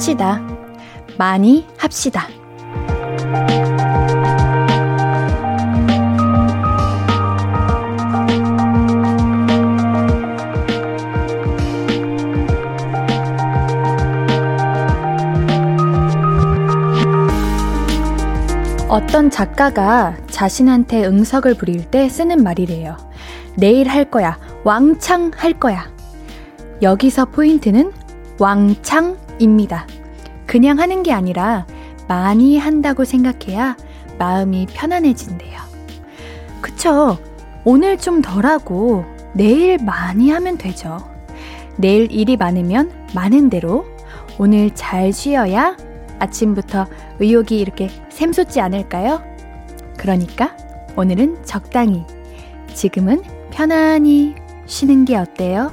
합시다. 많이 합시다. 어떤 작가가 자신한테 응석을 부릴 때 쓰는 말이래요. 내일 할 거야. 왕창 할 거야. 여기서 포인트는 왕창입니다. 그냥 하는 게 아니라 많이 한다고 생각해야 마음이 편안해진대요. 그쵸? 오늘 좀 덜하고 내일 많이 하면 되죠. 내일 일이 많으면 많은 대로 오늘 잘 쉬어야 아침부터 의욕이 이렇게 샘솟지 않을까요? 그러니까 오늘은 적당히, 지금은 편안히 쉬는 게 어때요?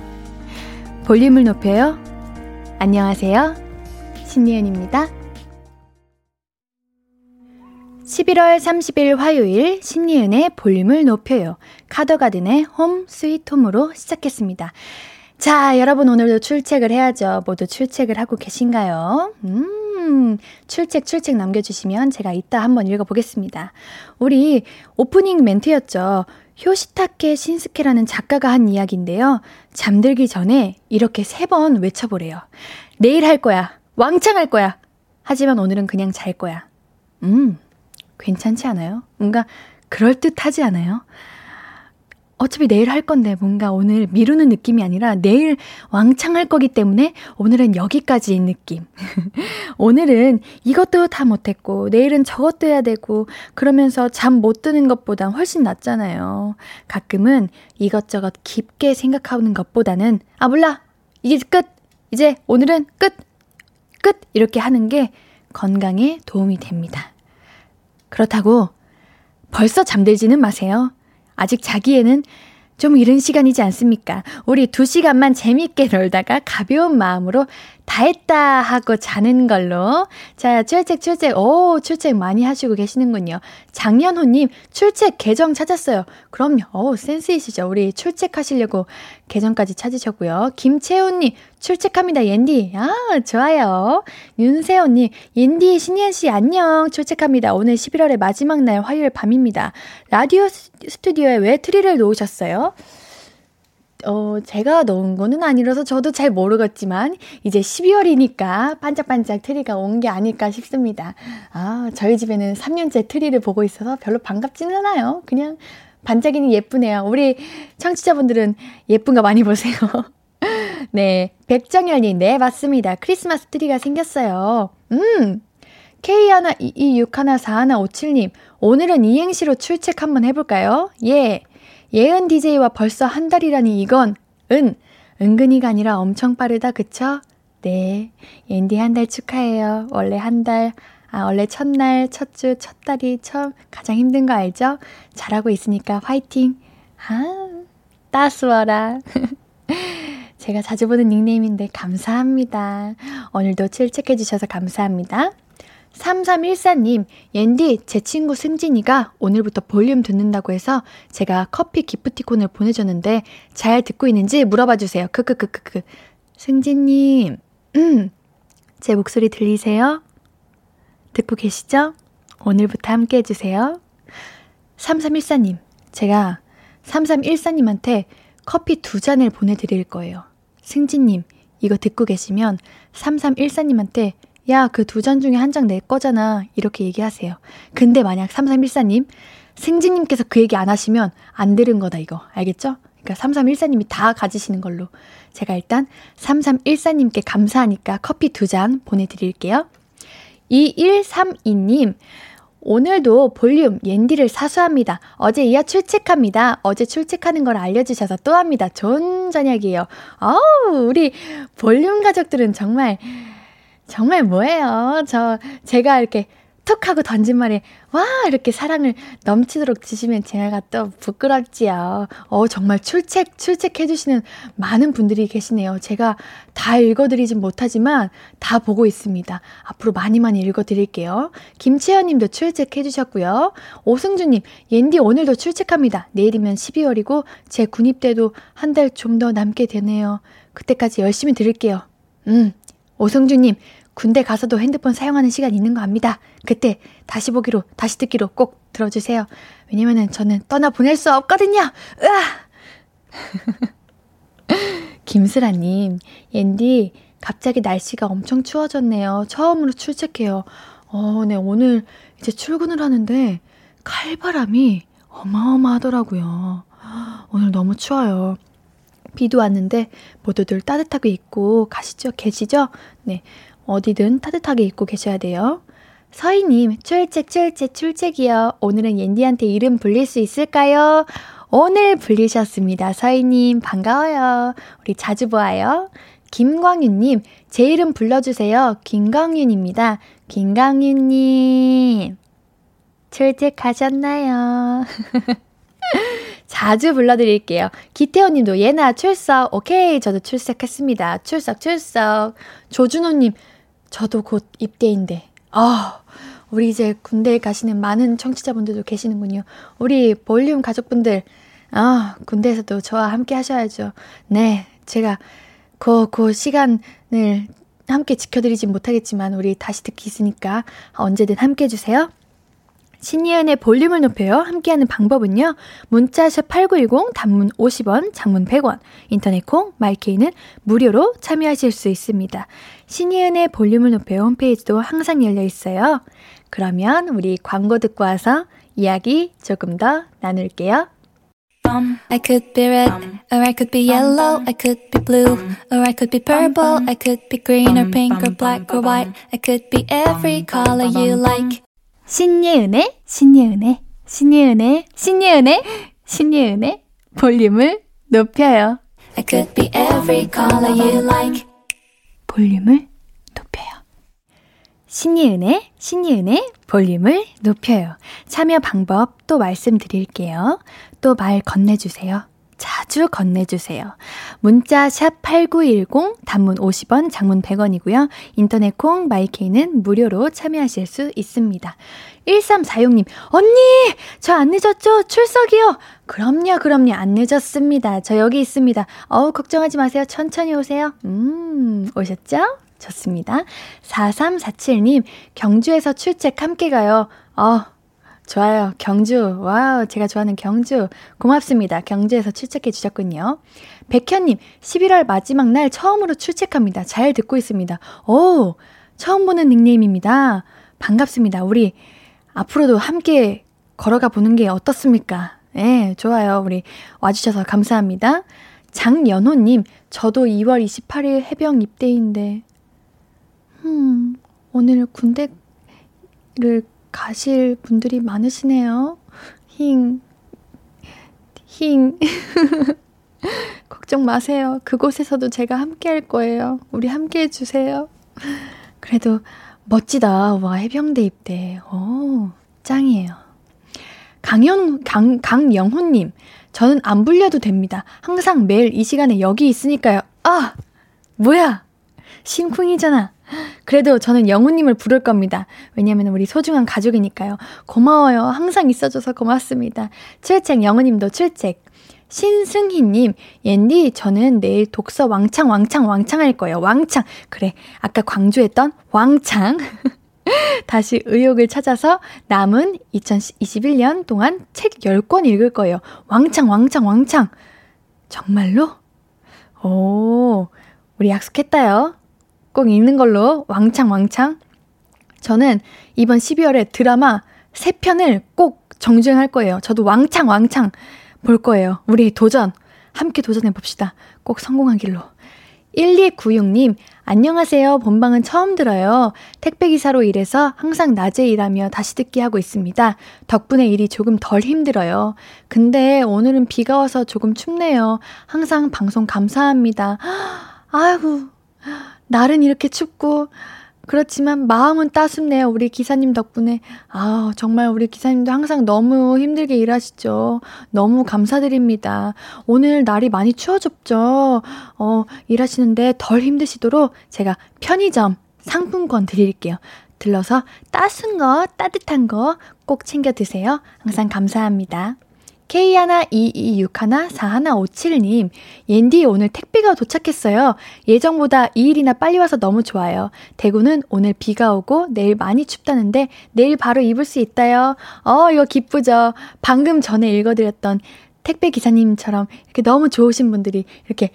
볼륨을 높여요. 안녕하세요. 신리은입니다. 11월 30일 화요일 신리은의 볼륨을 높여요. 카더가든의 홈 스위트 홈으로 시작했습니다. 자, 여러분 오늘도 출첵을 해야죠. 모두 출첵을 하고 계신가요? 음, 출첵 출첵 남겨주시면 제가 이따 한번 읽어보겠습니다. 우리 오프닝 멘트였죠. 효시타케 신스케라는 작가가 한 이야기인데요. 잠들기 전에 이렇게 세 번 외쳐보래요. 내일 할 거야. 왕창 할 거야. 하지만 오늘은 그냥 잘 거야. 음, 괜찮지 않아요? 뭔가 그럴듯하지 않아요? 어차피 내일 할 건데 뭔가 오늘 미루는 느낌이 아니라 내일 왕창 할 거기 때문에 오늘은 여기까지인 느낌. 오늘은 이것도 다 못했고 내일은 저것도 해야 되고 그러면서 잠 못 드는 것보단 훨씬 낫잖아요. 가끔은 이것저것 깊게 생각하는 것보다는 아 몰라 이게 끝 이제 오늘은 끝 끝 이렇게 하는 게 건강에 도움이 됩니다. 그렇다고 벌써 잠들지는 마세요. 아직 자기에는 좀 이른 시간이지 않습니까? 우리 두 시간만 재밌게 놀다가 가벼운 마음으로 다 했다 하고 자는 걸로. 자, 출첵, 출첵. 오, 출첵 많이 하시고 계시는군요. 장년호님, 출첵 계정 찾았어요. 그럼요. 오, 센스 있으시죠? 우리 출첵하시려고 계정까지 찾으셨고요. 김채훈님, 출첵합니다. 옌디. 아, 좋아요. 윤세호님, 옌디, 신희연씨, 안녕. 출첵합니다. 오늘 11월의 마지막 날 화요일 밤입니다. 라디오 스튜디오에 왜 트리를 놓으셨어요? 어, 제가 넣은 거는 아니라서 저도 잘 모르겠지만, 이제 12월이니까 반짝반짝 트리가 온 게 아닐까 싶습니다. 아, 저희 집에는 3년째 트리를 보고 있어서 별로 반갑지는 않아요. 그냥 반짝이는 예쁘네요. 우리 청취자분들은 예쁜 거 많이 보세요. 네. 백정열님, 네, 맞습니다. 크리스마스 트리가 생겼어요. 음! K122614157님, 오늘은 이행시로 출첵 한번 해볼까요? 예. 예은 DJ와 벌써 한 달이라니 이건, 은, 은근히가 아니라 엄청 빠르다, 그쵸? 네. 옌디 한 달 축하해요. 원래 한 달, 아, 원래 첫날, 첫 주, 첫 달이 처음 가장 힘든 거 알죠? 잘하고 있으니까 화이팅! 아, 따스워라. 제가 자주 보는 닉네임인데 감사합니다. 오늘도 칠책해주셔서 감사합니다. 3314님, 옌디, 제 친구 승진이가 오늘부터 볼륨 듣는다고 해서 제가 커피 기프티콘을 보내줬는데 잘 듣고 있는지 물어봐 주세요. 크크크크크. 승진님, 음, 제 목소리 들리세요? 듣고 계시죠? 오늘부터 함께 해주세요. 3314님, 제가 3314님한테 커피 두 잔을 보내드릴 거예요. 승진님, 이거 듣고 계시면 3314님한테 야, 그 두 잔 중에 한장내 거잖아. 이렇게 얘기하세요. 근데 만약 3314님, 승진님께서 그 얘기 안 하시면 안 들은 거다, 이거. 알겠죠? 그러니까 3314님이 다 가지시는 걸로. 제가 일단 3314님께 감사하니까 커피 두 잔 보내드릴게요. 2132님, 오늘도 볼륨 옌디를 사수합니다. 어제 이하 출첵합니다. 어제 출첵하는 걸 알려주셔서 또 합니다. 좋은 저녁이에요. 어우, 우리 볼륨 가족들은 정말 정말 뭐예요? 저, 제가 이렇게 툭 하고 던진 말에, 와! 이렇게 사랑을 넘치도록 주시면 제가 또 부끄럽지요. 어, 정말 출첵, 출첵해주시는 많은 분들이 계시네요. 제가 다 읽어드리진 못하지만 다 보고 있습니다. 앞으로 많이 많이 읽어드릴게요. 김채연 님도 출첵해주셨고요. 오승주님, 옌디 오늘도 출첵합니다. 내일이면 12월이고, 제 군입 때도 한 달 좀 더 남게 되네요. 그때까지 열심히 들을게요. 음, 오성주님, 군대 가서도 핸드폰 사용하는 시간 있는 거 압니다. 그때 다시 보기로, 다시 듣기로 꼭 들어주세요. 왜냐면은 저는 떠나 보낼 수 없거든요. 으아! 김슬아님, 옌디, 갑자기 날씨가 엄청 추워졌네요. 처음으로 출첵해요. 어, 네, 오늘 이제 출근을 하는데 칼바람이 어마어마하더라고요. 오늘 너무 추워요. 비도 왔는데 모두들 따뜻하게 입고 가시죠? 계시죠? 네. 어디든 따뜻하게 입고 계셔야 돼요. 서희님, 출첵, 출첵, 출첵이요. 오늘은 옌디한테 이름 불릴 수 있을까요? 오늘 불리셨습니다. 서희님, 반가워요. 우리 자주 보아요. 김광윤님, 제 이름 불러주세요. 김광윤입니다. 김광윤님, 출첵하셨나요? 자주 불러드릴게요. 기태호님도 예나 출석. 오케이. 저도 출석했습니다. 출석, 출석. 조준호님, 저도 곧 입대인데. 아, 우리 이제 군대에 가시는 많은 청취자분들도 계시는군요. 우리 볼륨 가족분들, 아, 군대에서도 저와 함께 하셔야죠. 네, 제가 그, 그 시간을 함께 지켜드리진 못하겠지만, 우리 다시 듣기 있으니까 언제든 함께 해주세요. 신이은의 볼륨을 높여요. 함께하는 방법은요. 문자샵 8910, 단문 50원, 장문 100원, 인터넷 콩, 마이케이는 무료로 참여하실 수 있습니다. 신이은의 볼륨을 높여요 홈페이지도 항상 열려 있어요. 그러면 우리 광고 듣고 와서 이야기 조금 더 나눌게요. I could be red, or I could be yellow, I could be blue, or I could be purple, I could be green or pink or black or white, I could be every color you like. 신예은의, 신예은의, 신예은의, 신예은의, 신예은의 볼륨을 높여요. I could be every color you like. 볼륨을 높여요. 신예은의, 신예은의 볼륨을 높여요. 참여 방법 또 말씀드릴게요. 또 말 건네주세요. 자주 건네주세요. 문자 샵 8910 단문 50원 장문 100원이고요. 인터넷 콩 마이케이는 무료로 참여하실 수 있습니다. 1346님 언니 저 안 늦었죠? 출석이요. 그럼요 그럼요 안 늦었습니다. 저 여기 있습니다. 어우 걱정하지 마세요. 천천히 오세요. 음 오셨죠? 좋습니다. 4347님 경주에서 출첵 함께 가요. 어 좋아요. 경주. wow, 제가 좋아하는 경주. 고맙습니다. 경주에서 출첵해 주셨군요. 백현님, 11월 마지막 날 처음으로 출첵합니다. 잘 듣고 있습니다. 오, 처음 보는 닉네임입니다. 반갑습니다. 우리 앞으로도 함께 걸어가 보는 게 어떻습니까? 예, 네, 좋아요. 우리 와주셔서 감사합니다. 장연호님, 저도 2월 28일 해병 입대인데, 음, 오늘 군대를 가실 분들이 많으시네요. 힝, 힝. 걱정 마세요. 그곳에서도 제가 함께 할 거예요. 우리 함께 해주세요. 그래도 멋지다. 와, 해병대 입대. 오, 짱이에요. 강연, 강, 강영훈님. 저는 안 불려도 됩니다. 항상 매일 이 시간에 여기 있으니까요. 아! 뭐야! 심쿵이잖아. 그래도 저는 영우님을 부를 겁니다. 왜냐면 우리 소중한 가족이니까요. 고마워요. 항상 있어줘서 고맙습니다. 출첵 영우님도 출첵. 신승희님, 옌디, 저는 내일 독서 왕창, 왕창, 왕창 할 거예요. 왕창. 그래. 아까 광주 했던 왕창. 다시 의욕을 찾아서 남은 2021년 동안 책 10권 읽을 거예요. 왕창, 왕창, 왕창. 정말로? 오, 우리 약속했다요. 꼭 읽는 걸로 왕창 왕창. 저는 이번 12월에 드라마 3편을 꼭 정주행할 거예요. 저도 왕창 왕창 볼 거예요. 우리 도전. 함께 도전해 봅시다. 꼭 성공하길로. 1296님, 안녕하세요. 본방은 처음 들어요. 택배기사로 일해서 항상 낮에 일하며 다시 듣기 하고 있습니다. 덕분에 일이 조금 덜 힘들어요. 근데 오늘은 비가 와서 조금 춥네요. 항상 방송 감사합니다. 아이고, 날은 이렇게 춥고, 그렇지만 마음은 따숩네요. 우리 기사님 덕분에. 아, 정말 우리 기사님도 항상 너무 힘들게 일하시죠. 너무 감사드립니다. 오늘 날이 많이 추워졌죠. 어, 일하시는데 덜 힘드시도록 제가 편의점 상품권 드릴게요. 들러서 따순 거, 따뜻한 거 꼭 챙겨 드세요. 항상 감사합니다. K12261414157님, 옌디 오늘 택배가 도착했어요. 예정보다 2일이나 빨리 와서 너무 좋아요. 대구는 오늘 비가 오고 내일 많이 춥다는데 내일 바로 입을 수 있다요. 어, 이거 기쁘죠? 방금 전에 읽어드렸던 택배 기사님처럼 이렇게 너무 좋으신 분들이 이렇게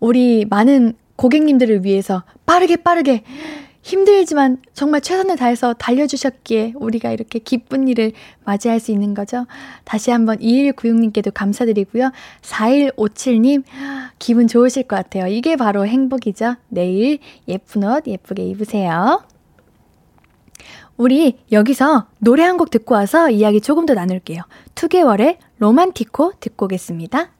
우리 많은 고객님들을 위해서 빠르게 빠르게 힘들지만 정말 최선을 다해서 달려주셨기에 우리가 이렇게 기쁜 일을 맞이할 수 있는 거죠. 다시 한번 2196님께도 감사드리고요. 4157님, 기분 좋으실 것 같아요. 이게 바로 행복이죠. 내일 예쁜 옷 예쁘게 입으세요. 우리 여기서 노래 한 곡 듣고 와서 이야기 조금 더 나눌게요. 2개월의 로만티코 듣고 오겠습니다.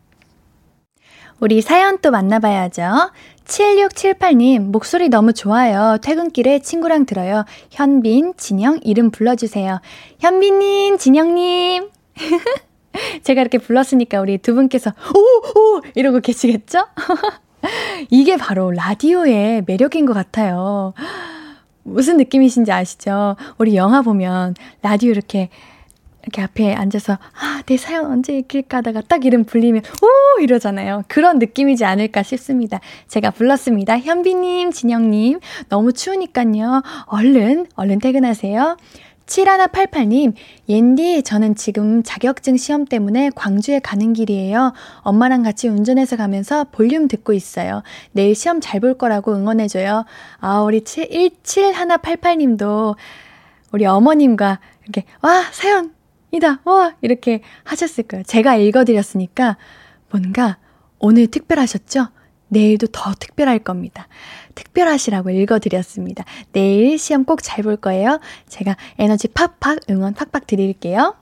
우리 사연 또 만나봐야죠. 7678님, 목소리 너무 좋아요. 퇴근길에 친구랑 들어요. 현빈, 진영, 이름 불러주세요. 현빈님, 진영님. 제가 이렇게 불렀으니까 우리 두 분께서, 오! 오! 이러고 계시겠죠? 이게 바로 라디오의 매력인 것 같아요. 무슨 느낌이신지 아시죠? 우리 영화 보면 라디오 이렇게 이렇게 앞에 앉아서 아, 내 사연 언제 읽힐까 하다가 딱 이름 불리면 오 이러잖아요. 그런 느낌이지 않을까 싶습니다. 제가 불렀습니다. 현비님, 진영님 너무 추우니까요. 얼른 얼른 퇴근하세요. 7188님, 옌디, 저는 지금 자격증 시험 때문에 광주에 가는 길이에요. 엄마랑 같이 운전해서 가면서 볼륨 듣고 있어요. 내일 시험 잘 볼 거라고 응원해줘요. 아, 우리 7188님도 우리 어머님과 이렇게, 와, 사연 이다, 와! 이렇게 하셨을 거예요. 제가 읽어드렸으니까 뭔가 오늘 특별하셨죠? 내일도 더 특별할 겁니다. 특별하시라고 읽어드렸습니다. 내일 시험 꼭 잘 볼 거예요. 제가 에너지 팍팍 응원 팍팍 드릴게요.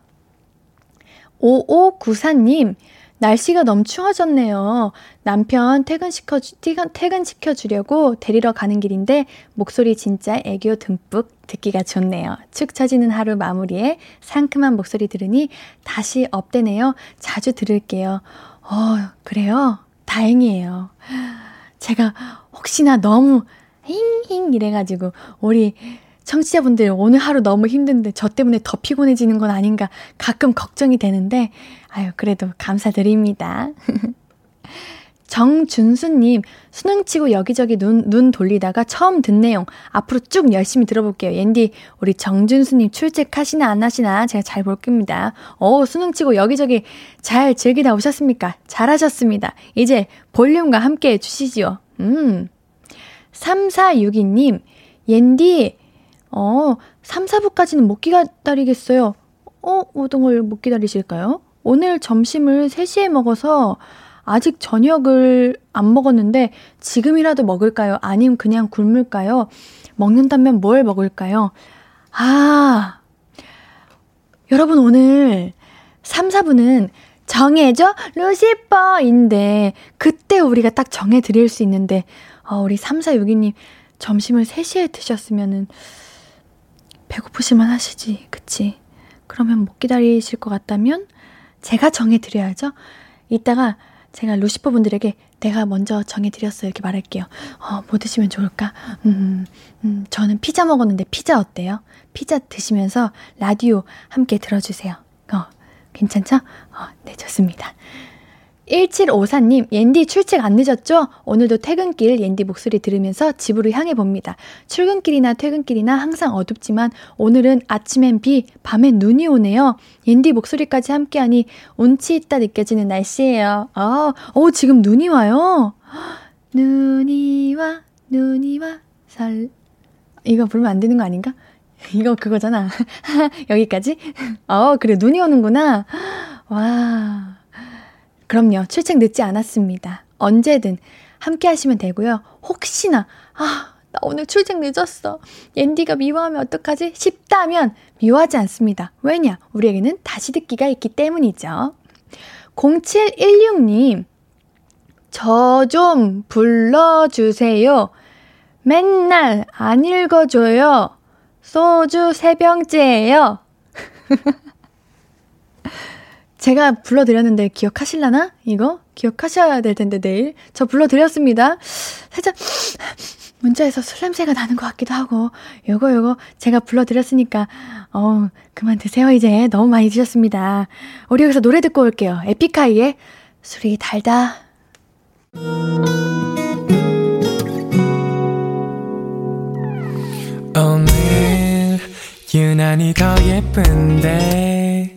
5594님, 날씨가 너무 추워졌네요. 남편 퇴근시켜, 퇴근시켜 주려고 데리러 가는 길인데 목소리 진짜 애교 듬뿍 듣기가 좋네요. 축 처지는 하루 마무리에 상큼한 목소리 들으니 다시 업되네요. 자주 들을게요. 어, 그래요? 다행이에요. 제가 혹시나 너무 힝힝 이래가지고 우리 청취자분들 오늘 하루 너무 힘든데 저 때문에 더 피곤해지는 건 아닌가 가끔 걱정이 되는데 아유 그래도 감사드립니다. 정준수님, 수능 치고 여기저기 눈, 눈 돌리다가 처음 듣 내용 앞으로 쭉 열심히 들어볼게요. 옌디, 우리 정준수님 출첵하시나 안 하시나 제가 잘 볼 겁니다. 어 수능 치고 여기저기 잘 즐기다 오셨습니까? 잘하셨습니다. 이제 볼륨과 함께 해주시지요. 음. 3462님, 옌디, 어, 3, 4부까지는 못 기다리겠어요. 어, 오동을 못 기다리실까요? 오늘 점심을 3시에 먹어서 아직 저녁을 안 먹었는데 지금이라도 먹을까요? 아니면 그냥 굶을까요? 먹는다면 뭘 먹을까요? 아, 여러분 오늘 3, 4분은 정해줘 루시퍼인데 그때 우리가 딱 정해드릴 수 있는데 어, 우리 3, 4, 6이님 점심을 3시에 드셨으면은 배고프시만 하시지, 그치? 그러면 못 기다리실 것 같다면 제가 정해드려야죠. 이따가 제가 루시퍼 분들에게 내가 먼저 정해드렸어요. 이렇게 말할게요. 어, 뭐 드시면 좋을까? 음, 음, 저는 피자 먹었는데 피자 어때요? 피자 드시면서 라디오 함께 들어주세요. 어, 괜찮죠? 어, 네, 좋습니다. 1754님, 옌디 출첵 안 늦었죠? 오늘도 퇴근길 옌디 목소리 들으면서 집으로 향해 봅니다. 출근길이나 퇴근길이나 항상 어둡지만 오늘은 아침엔 비, 밤엔 눈이 오네요. 옌디 목소리까지 함께하니 운치 있다 느껴지는 날씨예요. 아, 어, 지금 눈이 와요. 눈이 와, 눈이 와, 살. 이거 부르면 안 되는 거 아닌가? 이거 그거잖아. 여기까지? 어, 그래, 눈이 오는구나. 와. 그럼요. 출첵 늦지 않았습니다. 언제든 함께 하시면 되고요. 혹시나, 아, 나 오늘 출첵 늦었어. 옌디가 미워하면 어떡하지? 싶다면 미워하지 않습니다. 왜냐? 우리에게는 다시 듣기가 있기 때문이죠. 0716님, 저 좀 불러주세요. 맨날 안 읽어줘요. 소주 3병째예요. 제가 불러드렸는데 기억하실라나? 이거? 기억하셔야 될 텐데 내일. 저 불러드렸습니다. 살짝 문자에서 술 냄새가 나는 것 같기도 하고, 요거, 요거, 제가 불러드렸으니까, 어, 그만 드세요, 이제. 너무 많이 드셨습니다. 우리 여기서 노래 듣고 올게요. 에픽하이의 술이 달다. 오늘, 유난히 더 예쁜데,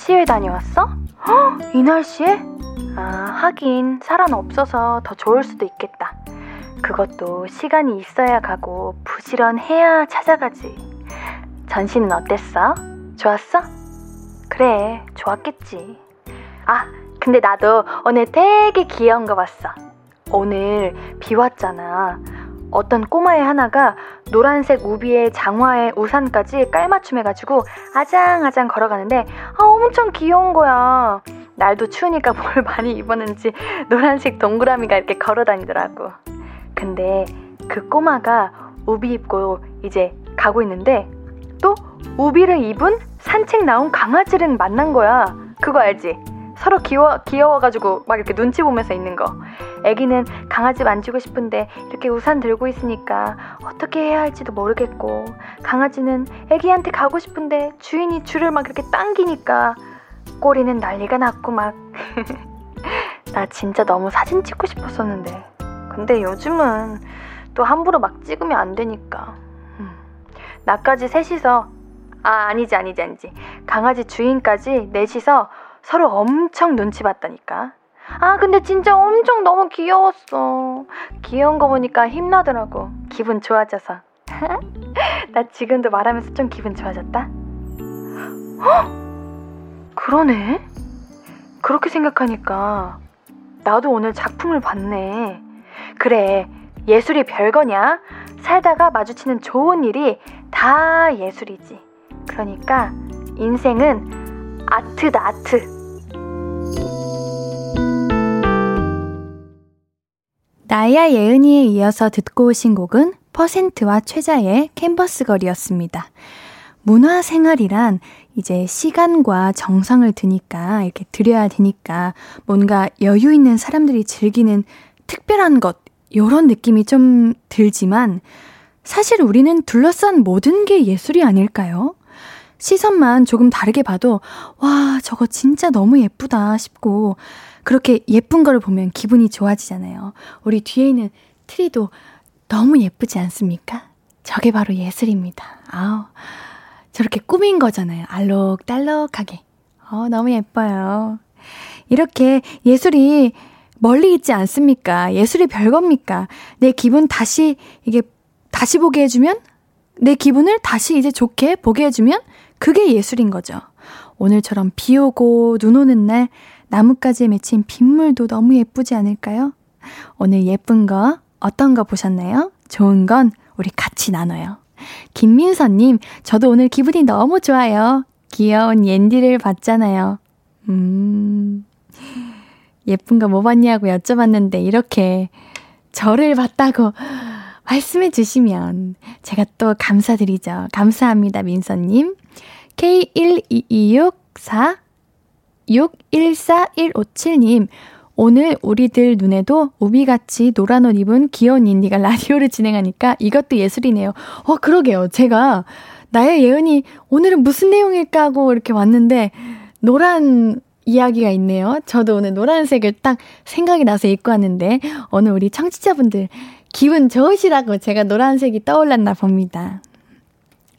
전시회 다녀왔어? 헉, 이 날씨에? 아, 하긴 사람 없어서 더 좋을 수도 있겠다. 그것도 시간이 있어야 가고 부지런해야 찾아가지. 전시는 어땠어? 좋았어? 그래, 좋았겠지. 아, 근데 나도 오늘 되게 귀여운 거 봤어. 오늘 비 왔잖아. 어떤 꼬마의 하나가 노란색 우비에 장화에 우산까지 깔맞춤해가지고 아장아장 걸어가는데 아, 엄청 귀여운 거야. 날도 추우니까 뭘 많이 입었는지 노란색 동그라미가 이렇게 걸어 다니더라고. 근데 그 꼬마가 우비 입고 이제 가고 있는데 또 우비를 입은 산책 나온 강아지를 만난 거야. 그거 알지? 서로 귀여워, 귀여워가지고 막 이렇게 눈치 보면서 있는 거. 애기는 강아지 만지고 싶은데 이렇게 우산 들고 있으니까 어떻게 해야 할지도 모르겠고, 강아지는 애기한테 가고 싶은데 주인이 줄을 막 이렇게 당기니까 꼬리는 난리가 났고 막. 나 진짜 너무 사진 찍고 싶었었는데. 근데 요즘은 또 함부로 막 찍으면 안 되니까. 음. 나까지 셋이서, 아, 아니지, 아니지, 아니지. 강아지 주인까지 넷이서 서로 엄청 눈치 봤다니까. 아, 근데 진짜 엄청 너무 귀여웠어. 귀여운 거 보니까 힘나더라고. 기분 좋아져서. 나 지금도 말하면서 좀 기분 좋아졌다? 헉! 그러네? 그렇게 생각하니까 나도 오늘 작품을 봤네. 그래, 예술이 별거냐? 살다가 마주치는 좋은 일이 다 예술이지. 그러니까 인생은 아트다, 아트. 나야 예은이에 이어서 듣고 오신 곡은 퍼센트와 최자의 캔버스 거리였습니다. 문화 생활이란 이제 시간과 정성을 드니까 이렇게 들여야 되니까 뭔가 여유 있는 사람들이 즐기는 특별한 것 요런 느낌이 좀 들지만 사실 우리는 둘러싼 모든 게 예술이 아닐까요? 시선만 조금 다르게 봐도 와 저거 진짜 너무 예쁘다 싶고 그렇게 예쁜 거를 보면 기분이 좋아지잖아요. 우리 뒤에 있는 트리도 너무 예쁘지 않습니까? 저게 바로 예술입니다. 아우 저렇게 꾸민 거잖아요. 알록달록하게. 어, 너무 예뻐요. 이렇게 예술이 멀리 있지 않습니까? 예술이 별겁니까? 내 기분 다시, 이게, 다시 보게 해주면? 내 기분을 다시 이제 좋게 보게 해주면? 그게 예술인 거죠. 오늘처럼 비 오고 눈 오는 날 나뭇가지에 맺힌 빗물도 너무 예쁘지 않을까요? 오늘 예쁜 거 어떤 거 보셨나요? 좋은 건 우리 같이 나눠요. 김민서님, 저도 오늘 기분이 너무 좋아요. 귀여운 옌디를 봤잖아요. 음, 예쁜 거 뭐 봤냐고 여쭤봤는데, 이렇게 저를 봤다고 말씀해 주시면 제가 또 감사드리죠. 감사합니다, 민서님. K12264 614157님, 오늘 우리들 눈에도 우비같이 노란 옷 입은 귀여운 인디가 라디오를 진행하니까 이것도 예술이네요. 어, 그러게요. 제가 나의 예은이 오늘은 무슨 내용일까 하고 이렇게 왔는데 노란 이야기가 있네요. 저도 오늘 노란색을 딱 생각이 나서 입고 왔는데, 오늘 우리 청취자분들 기분 좋으시라고 제가 노란색이 떠올랐나 봅니다.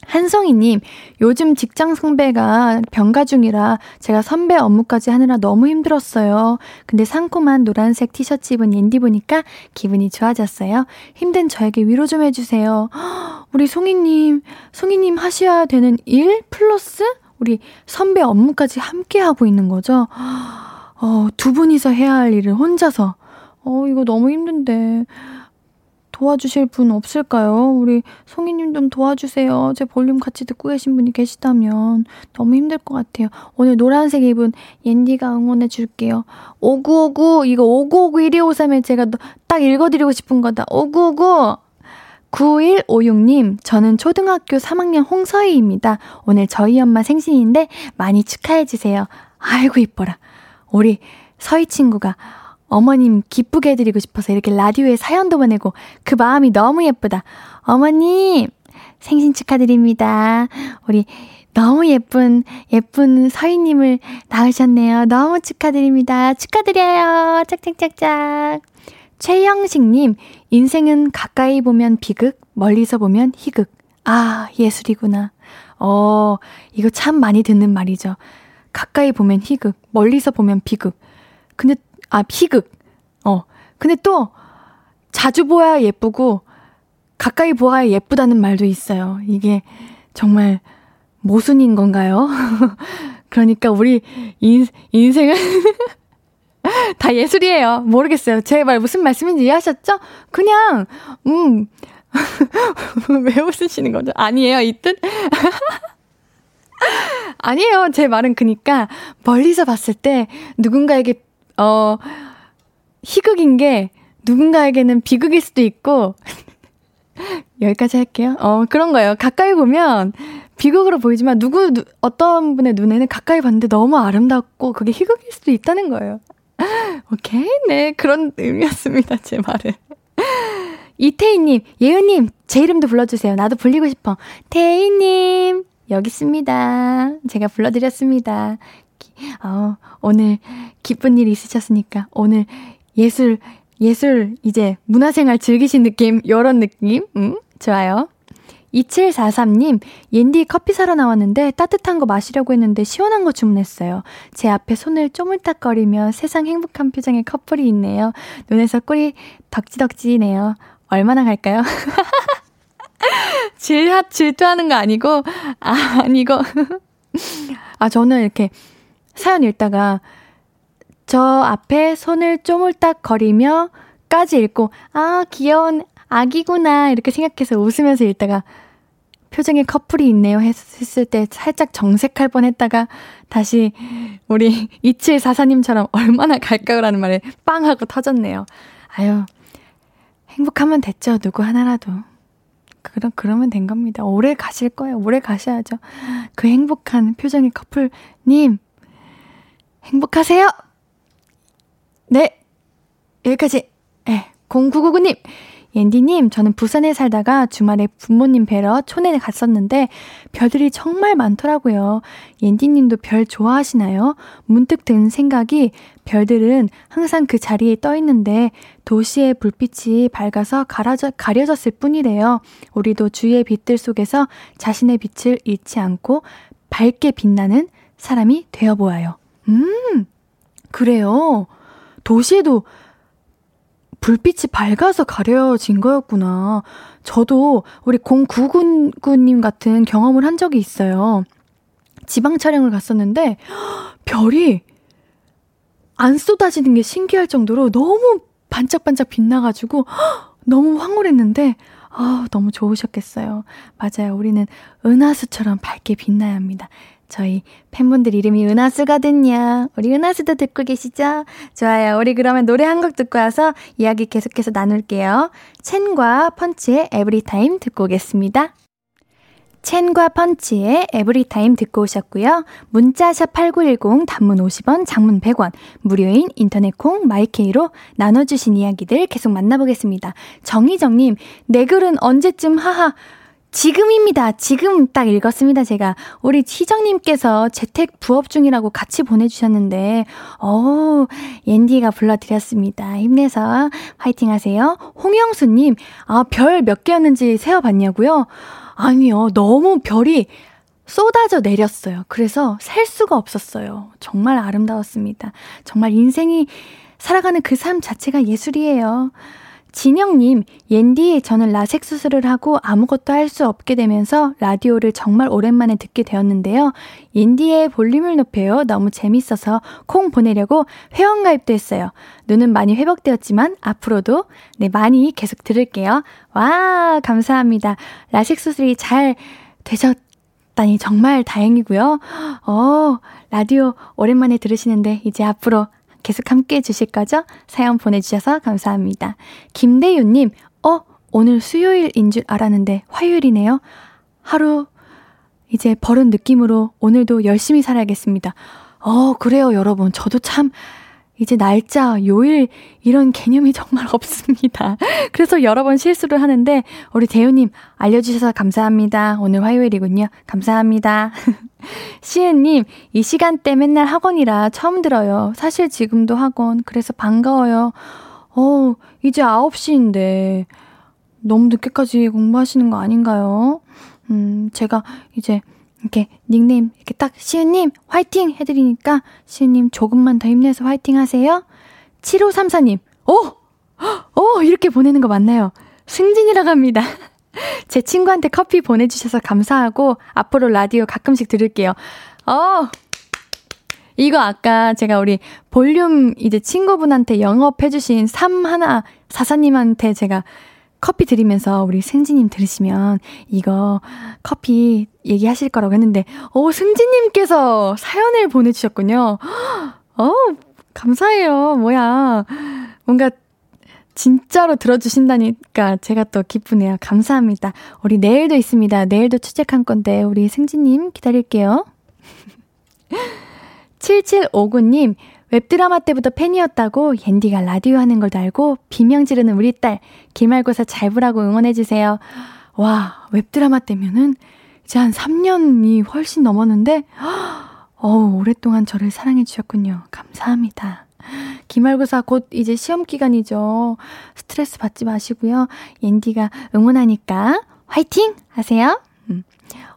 한성희님, 요즘 직장 선배가 병가 중이라 제가 선배 업무까지 하느라 너무 힘들었어요. 근데 상콤한 노란색 티셔츠 입은 옌디 보니까 기분이 좋아졌어요. 힘든 저에게 위로 좀 해주세요. 우리 송이님, 송이님 하셔야 되는 일 플러스 우리 선배 업무까지 함께 하고 있는 거죠. 어, 두 분이서 해야 할 일을 혼자서. 어, 이거 너무 힘든데. 도와주실 분 없을까요? 우리 송이님 좀 도와주세요. 제 볼륨 같이 듣고 계신 분이 계시다면 너무 힘들 것 같아요. 오늘 노란색 입은 옌디가 응원해 줄게요. 5959 이거 5959 1253에 제가 딱 읽어드리고 싶은 거다. 5959 9156님, 저는 초등학교 3학년 홍서희입니다. 오늘 저희 엄마 생신인데 많이 축하해주세요. 아이고, 이뻐라. 우리 서희 친구가 어머님 기쁘게 해드리고 싶어서 이렇게 라디오에 사연도 보내고 그 마음이 너무 예쁘다. 어머님, 생신 축하드립니다. 우리 너무 예쁜, 예쁜 서희님을 낳으셨네요. 너무 축하드립니다. 축하드려요. 짝짝짝짝. 최영식님, 인생은 가까이 보면 비극, 멀리서 보면 희극. 아, 예술이구나. 어, 이거 참 많이 듣는 말이죠. 가까이 보면 희극, 멀리서 보면 비극. 근데 아, 희극. 어. 근데 또, 자주 보아야 예쁘고, 가까이 보아야 예쁘다는 말도 있어요. 이게 정말 모순인 건가요? 그러니까 우리 인, 인생은 다 예술이에요. 모르겠어요. 제 말 무슨 말씀인지 이해하셨죠? 그냥, 음, 왜 웃으시는 거죠? 아니에요, 이 뜻? 아니에요. 제 말은 그니까 멀리서 봤을 때 누군가에게 어, 희극인 게 누군가에게는 비극일 수도 있고, 여기까지 할게요. 어, 그런 거예요. 가까이 보면 비극으로 보이지만 누구, 누, 어떤 분의 눈에는 가까이 봤는데 너무 아름답고 그게 희극일 수도 있다는 거예요. 오케이. 네. 그런 의미였습니다. 제 말은. 이태희님, 예은님, 제 이름도 불러주세요. 나도 불리고 싶어. 태희님, 여기 있습니다. 제가 불러드렸습니다. 어, 오늘 기쁜 일이 있으셨으니까 오늘 예술 예술 이제 문화생활 즐기신 느낌 요런 느낌 음 좋아요. 2743님, 옌디 커피 사러 나왔는데 따뜻한 거 마시려고 했는데 시원한 거 주문했어요. 제 앞에 손을 쪼물딱거리며 세상 행복한 표정의 커플이 있네요. 눈에서 꿀이 덕지덕지네요. 얼마나 갈까요? 질, 질투하는 거 아니고, 아, 아니고. 아, 저는 이렇게 사연 읽다가 저 앞에 손을 쪼물딱 거리며 까지 읽고 아 귀여운 아기구나 이렇게 생각해서 웃으면서 읽다가 표정에 커플이 있네요 했을 때 살짝 정색할 뻔 했다가 다시 우리 2744님처럼 얼마나 갈까요 라는 말에 빵 하고 터졌네요. 아유 행복하면 됐죠 누구 하나라도. 그럼 그러면 된 겁니다. 오래 가실 거예요. 오래 가셔야죠. 그 행복한 표정의 커플님 행복하세요! 네. 여기까지. 예. 0999님. 옌디님, 저는 부산에 살다가 주말에 부모님 뵈러 촌에 갔었는데 별들이 정말 많더라고요. 옌디님도 별 좋아하시나요? 문득 든 생각이 별들은 항상 그 자리에 떠 있는데 도시의 불빛이 밝아서 가려져, 가려졌을 뿐이래요. 우리도 주위의 빛들 속에서 자신의 빛을 잃지 않고 밝게 빛나는 사람이 되어 보아요. 음, 그래요. 도시에도 불빛이 밝아서 가려진 거였구나. 저도 우리 0999님 같은 경험을 한 적이 있어요. 지방 촬영을 갔었는데, 별이 안 쏟아지는 게 신기할 정도로 너무 반짝반짝 빛나가지고, 너무 황홀했는데, 아, 너무 좋으셨겠어요. 맞아요. 우리는 은하수처럼 밝게 빛나야 합니다. 저희 팬분들 이름이 은하수거든요. 우리 은하수도 듣고 계시죠? 좋아요. 우리 그러면 노래 한 곡 듣고 와서 이야기 계속해서 나눌게요. 첸과 펀치의 에브리타임 듣고 오겠습니다. 첸과 펀치의 에브리타임 듣고 오셨고요. 문자샵 8910 단문 50원, 장문 100원, 무료인 인터넷 콩 마이케이로 나눠주신 이야기들 계속 만나보겠습니다. 정희정님, 내 글은 언제쯤 하하 지금입니다. 지금 딱 읽었습니다, 제가. 우리 희정님께서 재택 부업 중이라고 같이 보내주셨는데, 어 옌디가 불러드렸습니다. 힘내서 화이팅 하세요. 홍영수님, 아, 별 몇 개였는지 세어봤냐고요? 아니요, 너무 별이 쏟아져 내렸어요. 그래서 셀 수가 없었어요. 정말 아름다웠습니다. 정말 인생이 살아가는 그 삶 자체가 예술이에요. 진영님, 옌디, 저는 라섹 수술을 하고 아무것도 할 수 없게 되면서 라디오를 정말 오랜만에 듣게 되었는데요. 옌디의 볼륨을 높여요. 너무 재밌어서 콩 보내려고 회원가입도 했어요. 눈은 많이 회복되었지만 앞으로도 네, 많이 계속 들을게요. 와, 감사합니다. 라섹 수술이 잘 되셨다니 정말 다행이고요. 어, 라디오 오랜만에 들으시는데 이제 앞으로 계속 함께 해주실 거죠? 사연 보내주셔서 감사합니다. 김대윤님, 어, 오늘 수요일인 줄 알았는데 화요일이네요. 하루 이제 버른 느낌으로 오늘도 열심히 살아야겠습니다. 어, 그래요, 여러분. 저도 참 이제 날짜, 요일 이런 개념이 정말 없습니다. 그래서 여러 번 실수를 하는데 우리 대우님 알려주셔서 감사합니다. 오늘 화요일이군요. 감사합니다. 시은님, 이 시간대 맨날 학원이라 처음 들어요. 사실 지금도 학원. 그래서 반가워요. 어, 이제 9시인데 너무 늦게까지 공부하시는 거 아닌가요? 음, 제가 이제 이렇게 닉네임 이렇게 딱 시은님 화이팅 해드리니까 시은님 조금만 더 힘내서 화이팅 하세요. 7534님, 어! 어! 이렇게 보내는 거 맞나요? 승진이라고 합니다. 제 친구한테 커피 보내주셔서 감사하고 앞으로 라디오 가끔씩 들을게요. 어! 이거 아까 제가 우리 볼륨 이제 친구분한테 영업해주신 3144님한테 제가 커피 드리면서 우리 승지님 들으시면 이거 커피 얘기하실 거라고 했는데, 오, 승지님께서 사연을 보내주셨군요. 어, 감사해요. 뭐야. 뭔가 진짜로 들어주신다니까 제가 또 기쁘네요. 감사합니다. 우리 내일도 있습니다. 내일도 출첵한 건데, 우리 승지님 기다릴게요. 7759님, 웹드라마 때부터 팬이었다고 옌디가 라디오 하는 걸도 알고 비명 지르는 우리 딸 기말고사 잘 보라고 응원해주세요. 와, 웹드라마 때면은 이제 한 3년이 훨씬 넘었는데, 어우, 오랫동안 저를 사랑해주셨군요. 감사합니다. 기말고사 곧 이제 시험 기간이죠. 스트레스 받지 마시고요. 옌디가 응원하니까 화이팅! 하세요.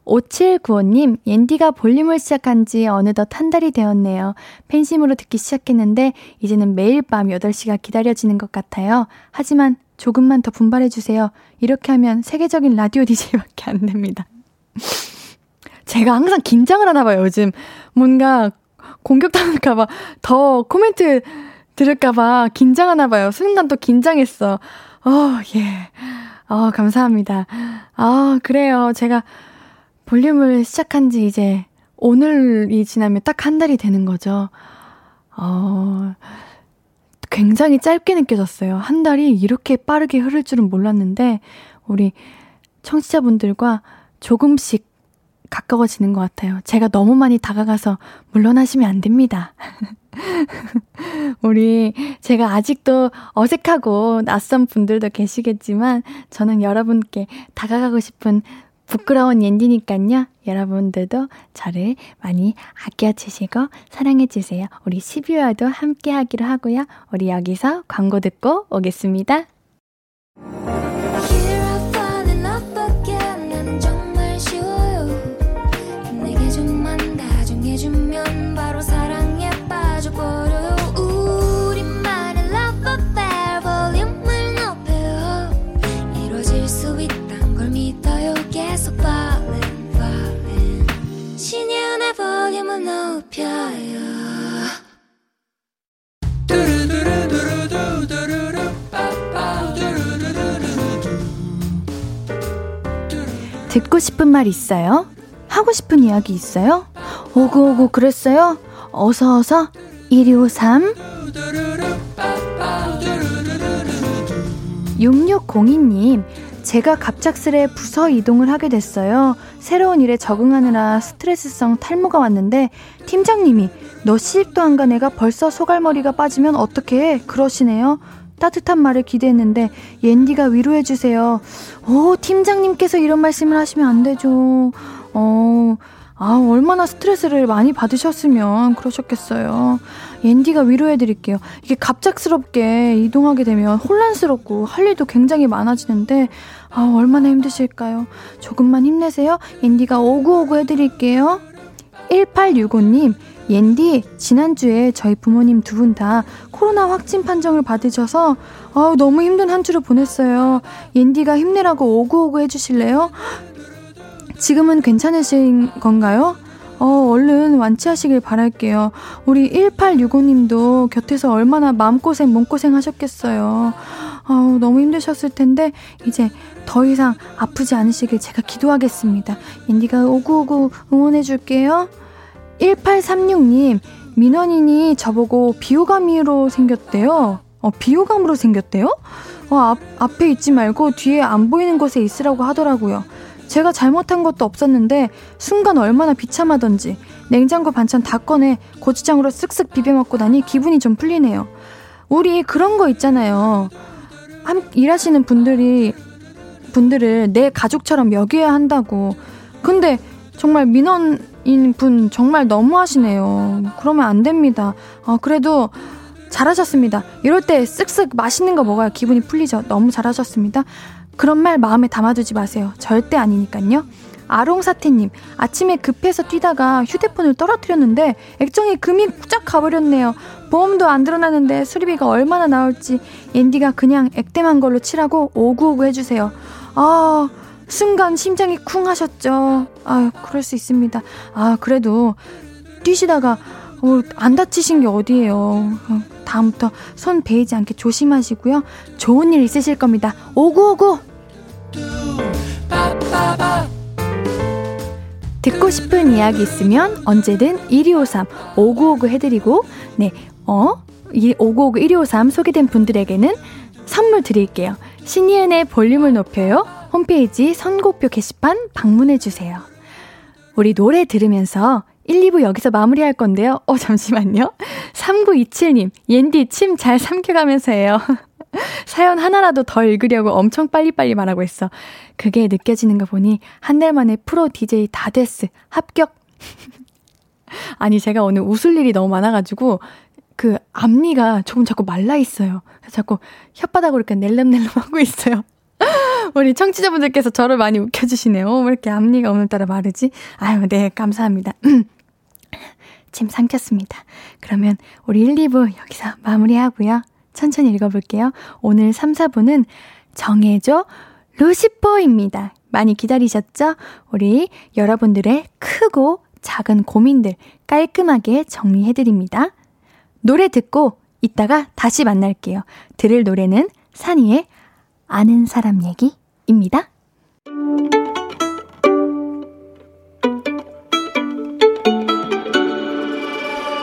5795님, 옌디가 볼륨을 시작한 지 어느덧 한 달이 되었네요. 팬심으로 듣기 시작했는데, 이제는 매일 밤 8시가 기다려지는 것 같아요. 하지만 조금만 더 분발해주세요. 이렇게 하면 세계적인 라디오 DJ밖에 안 됩니다. 제가 항상 긴장을 하나 봐요, 요즘. 뭔가 공격당할까봐, 더 코멘트 들을까봐 긴장하나 봐요. 순간 또 긴장했어. 어, 예. 어, 감사합니다. 아, 그래요. 제가 볼륨을 시작한 지 이제 오늘이 지나면 딱 한 달이 되는 거죠. 어, 굉장히 짧게 느껴졌어요. 한 달이 이렇게 빠르게 흐를 줄은 몰랐는데, 우리 청취자분들과 조금씩 가까워지는 것 같아요. 제가 너무 많이 다가가서 물러나시면 안 됩니다. 우리, 제가 아직도 어색하고 낯선 분들도 계시겠지만, 저는 여러분께 다가가고 싶은 부끄러운 옌디니깐요. 여러분들도 저를 많이 아껴주시고 사랑해주세요. 우리 12월도 함께 하기로 하고요. 우리 여기서 광고 듣고 오겠습니다. 듣고 싶은 말 있어요? 하고 싶은 이야기 있어요? 오구오구 그랬어요? 어서어서 1253 6602님 제가 갑작스레 부서 이동을 하게 됐어요. 새로운 일에 적응하느라 스트레스성 탈모가 왔는데 팀장님이 너 시집도 안 간 애가 벌써 소갈머리가 빠지면 어떡해 그러시네요. 따뜻한 말을 기대했는데 옌디가 위로해 주세요. 오, 팀장님께서 이런 말씀을 하시면 안 되죠. 어, 아, 얼마나 스트레스를 많이 받으셨으면 그러셨겠어요. 옌디가 위로해드릴게요. 이게 갑작스럽게 이동하게 되면 혼란스럽고 할 일도 굉장히 많아지는데, 아, 얼마나 힘드실까요? 조금만 힘내세요. 옌디가 오구오구 해드릴게요. 1865님, 옌디, 지난주에 저희 부모님 두 분 다 코로나 확진 판정을 받으셔서 아우, 너무 힘든 한 주를 보냈어요. 옌디가 힘내라고 오구오구 해주실래요? 지금은 괜찮으신 건가요? 어, 얼른 완치하시길 바랄게요. 우리 1865님도 곁에서 얼마나 마음고생, 몸고생 하셨겠어요. 아우, 너무 힘드셨을 텐데, 이제 더 이상 아프지 않으시길 제가 기도하겠습니다. 인디가 오구오구 응원해줄게요. 1836님, 민원인이 저보고 비호감으로 생겼대요. 어, 비호감으로 생겼대요? 어, 앞, 앞에 있지 말고 뒤에 안 보이는 곳에 있으라고 하더라고요. 제가 잘못한 것도 없었는데 순간 얼마나 비참하던지 냉장고 반찬 다 꺼내 고추장으로 쓱쓱 비벼 먹고 나니 기분이 좀 풀리네요. 우리 그런 거 있잖아요. 함, 일하시는 분들이 분들을 내 가족처럼 여겨야 한다고. 근데 정말 민원인 분 정말 너무하시네요. 그러면 안 됩니다. 아, 그래도 잘하셨습니다. 이럴 때 쓱쓱 맛있는 거 먹어야 기분이 풀리죠. 너무 잘하셨습니다. 그런 말 마음에 담아두지 마세요. 절대 아니니깐요. 아롱사태님, 아침에 급해서 뛰다가 휴대폰을 떨어뜨렸는데 액정이 금이 쫙 가버렸네요. 보험도 안 드러나는데 수리비가 얼마나 나올지 앤디가 그냥 액땜한 걸로 치라고 오구오구 해주세요. 아, 순간 심장이 쿵 하셨죠. 아, 그럴 수 있습니다. 아, 그래도 뛰시다가 어, 안 다치신 게 어디예요. 어, 다음부터 손 베이지 않게 조심하시고요. 좋은 일 있으실 겁니다. 오구오구! 듣고 싶은 이야기 있으면 언제든 1253 5959 해드리고 네, 어? 이 5959 1253 소개된 분들에게는 선물 드릴게요. 신이은의 볼륨을 높여요. 홈페이지 선곡표 게시판 방문해주세요. 우리 노래 들으면서 1, 2부 여기서 마무리할 건데요. 어, 잠시만요. 3927님, 옌디 침 잘 삼켜가면서 해요. 사연 하나라도 더 읽으려고 엄청 빨리빨리 말하고 있어. 그게 느껴지는 거 보니 한 달 만에 프로 DJ 다 됐어. 합격. 아니, 제가 오늘 웃을 일이 너무 많아가지고 그 앞니가 조금 자꾸 말라 있어요. 자꾸 혓바닥으로 이렇게 낼름낼름 하고 있어요. 우리 청취자분들께서 저를 많이 웃겨주시네요. 왜 이렇게 앞니가 오늘따라 마르지? 아유, 네, 감사합니다. 침 삼켰습니다. 그러면 우리 1, 2부 여기서 마무리하고요. 천천히 읽어볼게요. 오늘 3, 4부는 정해줘 루시퍼입니다. 많이 기다리셨죠? 우리 여러분들의 크고 작은 고민들 깔끔하게 정리해드립니다. 노래 듣고 이따가 다시 만날게요. 들을 노래는 산이의 아는 사람 얘기입니다.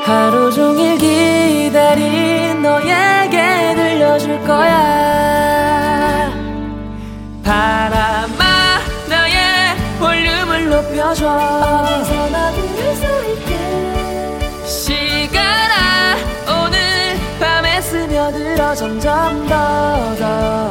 하루 종일 기다린 너에게 들려줄 거야. 바람아 나의 볼륨을 높여줘. 어디서나 들을 수 있게 시간아 오늘 밤에 스며들어 점점 더더더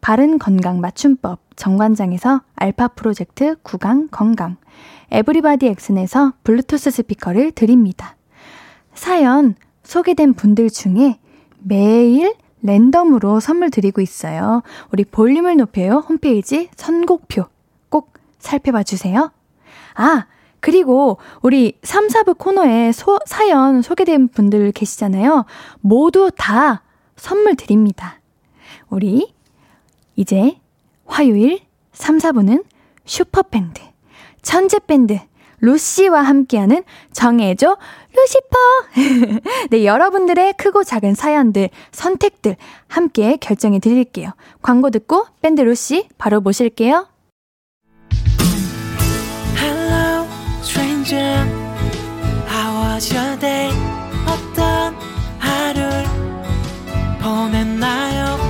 바른 건강 맞춤법 정관장에서 알파 프로젝트 구강 건강, 에브리바디 엑슨에서 블루투스 스피커를 드립니다. 사연 소개된 분들 중에 매일 랜덤으로 선물 드리고 있어요. 우리 볼륨을 높여요 홈페이지 선곡표 꼭 살펴봐 주세요. 아, 그리고 우리 3, 4부 코너에 소, 사연 소개된 분들 계시잖아요. 모두 다 선물 드립니다. 우리 이제 화요일 3, 4부는 슈퍼밴드 천재밴드 루시와 함께하는 정해줘 루시퍼. 네, 여러분들의 크고 작은 사연들, 선택들 함께 결정해 드릴게요. 광고 듣고 밴드 루시 바로 모실게요. Hello, stranger. How was your day? 어떤 하루를 보냈나요?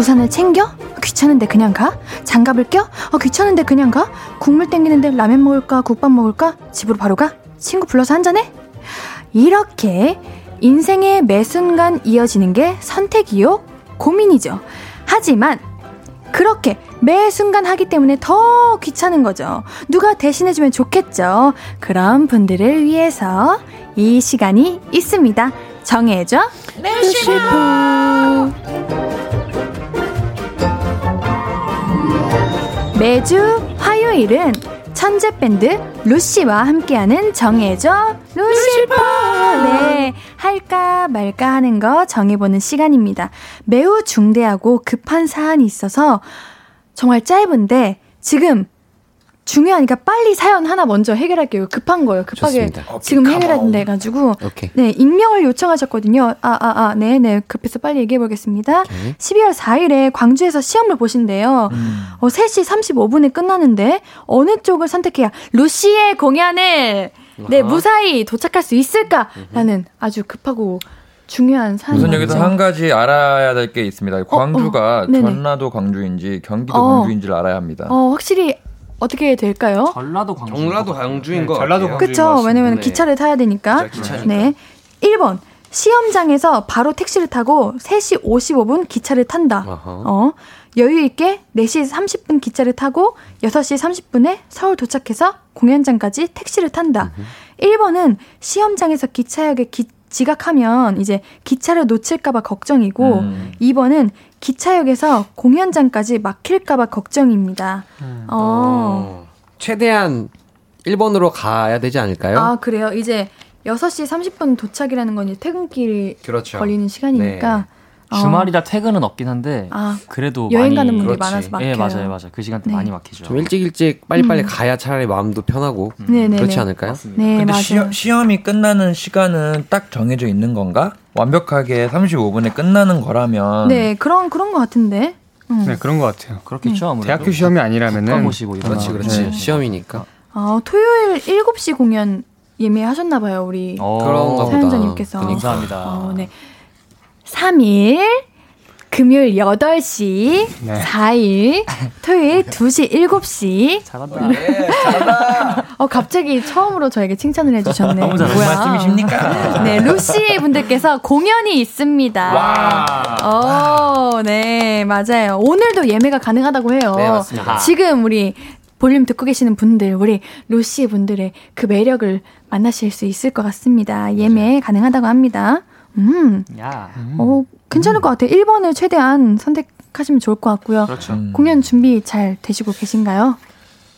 우산을 챙겨? 귀찮은데 그냥 가? 장갑을 껴? 어, 귀찮은데 그냥 가? 국물 땡기는데 라면 먹을까? 국밥 먹을까? 집으로 바로 가? 친구 불러서 한잔해? 이렇게 인생의 매 순간 이어지는 게 선택이요? 고민이죠. 하지만 그렇게 매 순간 하기 때문에 더 귀찮은 거죠. 누가 대신해주면 좋겠죠. 그런 분들을 위해서 이 시간이 있습니다. 정해줘. 루시프. 매주 화요일은 천재 밴드 루시와 함께하는 정해줘 루시퍼. 네 할까 말까 하는 거 정해보는 시간입니다. 매우 중대하고 급한 사안이 있어서 정말 짧은데 지금 중요하니까 빨리 사연 하나 먼저 해결할게요. 급한 거예요. 급하게 좋습니다. 지금 해결해야 가지고 네 익명을 요청하셨거든요. 아 아아 네네 네. 급해서 빨리 얘기해 보겠습니다. 12월 4일에 광주에서 시험을 보신대요. 음. 어 3시 35분에 끝나는데 어느 쪽을 선택해야 루시의 공연을 네 무사히 도착할 수 있을까라는 아주 급하고 중요한 사안. 우선 여기서 한 가지 알아야 될 게 있습니다. 광주가 어, 어. 전라도 광주인지 경기도 어. 광주인지를 알아야 합니다. 어, 확실히 어떻게 될까요? 전라도 광주. 전라도 광주인 거. 전라도 광주인 그렇죠. 왜냐면 네. 기차를 타야 되니까. 기차, 네. 1번. 시험장에서 바로 택시를 타고 3시 55분 기차를 탄다. 어. 여유 있게 4시 30분 기차를 타고 6시 30분에 서울 도착해서 공연장까지 택시를 탄다. 으흠. 1번은 시험장에서 기차역에 기, 지각하면 이제 기차를 놓칠까봐 걱정이고 음. 2번은 기차역에서 공연장까지 막힐까봐 걱정입니다. 음. 어. 어. 최대한 1번으로 가야 되지 않을까요? 아, 그래요? 이제 6시 30분 도착이라는 건 이제 퇴근길 그렇죠. 걸리는 시간이니까. 네. 어. 주말이라 퇴근은 없긴 한데 아, 그래도 여행 많이, 가는 분들이 그렇지. 많아서 막혀요. 예, 맞아요, 맞아요. 그 시간대 네. 많이 막히죠. 좀 일찍 일찍 빨리 빨리 음. 가야 차라리 마음도 편하고 음. 그렇지 않을까요? 맞습니다. 네, 근데 시험, 시험 이 끝나는 시간은 딱 정해져 있는 건가? 완벽하게 35분에 끝나는 거라면 네, 그런 그런 것 같은데. 음. 네, 그런 것 같아요. 그렇겠죠. 네. 아무래도. 대학교 시험이 아니라면은 이런 그렇지, 그렇지. 네. 시험이니까. 아, 토요일 7시 공연 예매하셨나 봐요, 우리. 어, 보다. 사연자님께서. 감사합니다. 어, 네. 3일 금요일 8시, 네. 4일, 토요일 2시, 7시. 잘한다. 네, 잘한다. 어, 갑자기 처음으로 저에게 칭찬을 해주셨네. 너무 잘하는 말씀이십니까? 네, 루시 분들께서 공연이 있습니다. 와. 어, 네, 맞아요. 오늘도 예매가 가능하다고 해요. 네, 맞습니다. 지금 우리 볼륨 듣고 계시는 분들, 우리 루시 분들의 그 매력을 만나실 수 있을 것 같습니다. 예매 맞아요. 가능하다고 합니다. 음. 야. 음. 어, 괜찮을 것 같아요. 1번을 최대한 선택하시면 좋을 것 같고요. 그렇죠. 음. 공연 준비 잘 되시고 계신가요?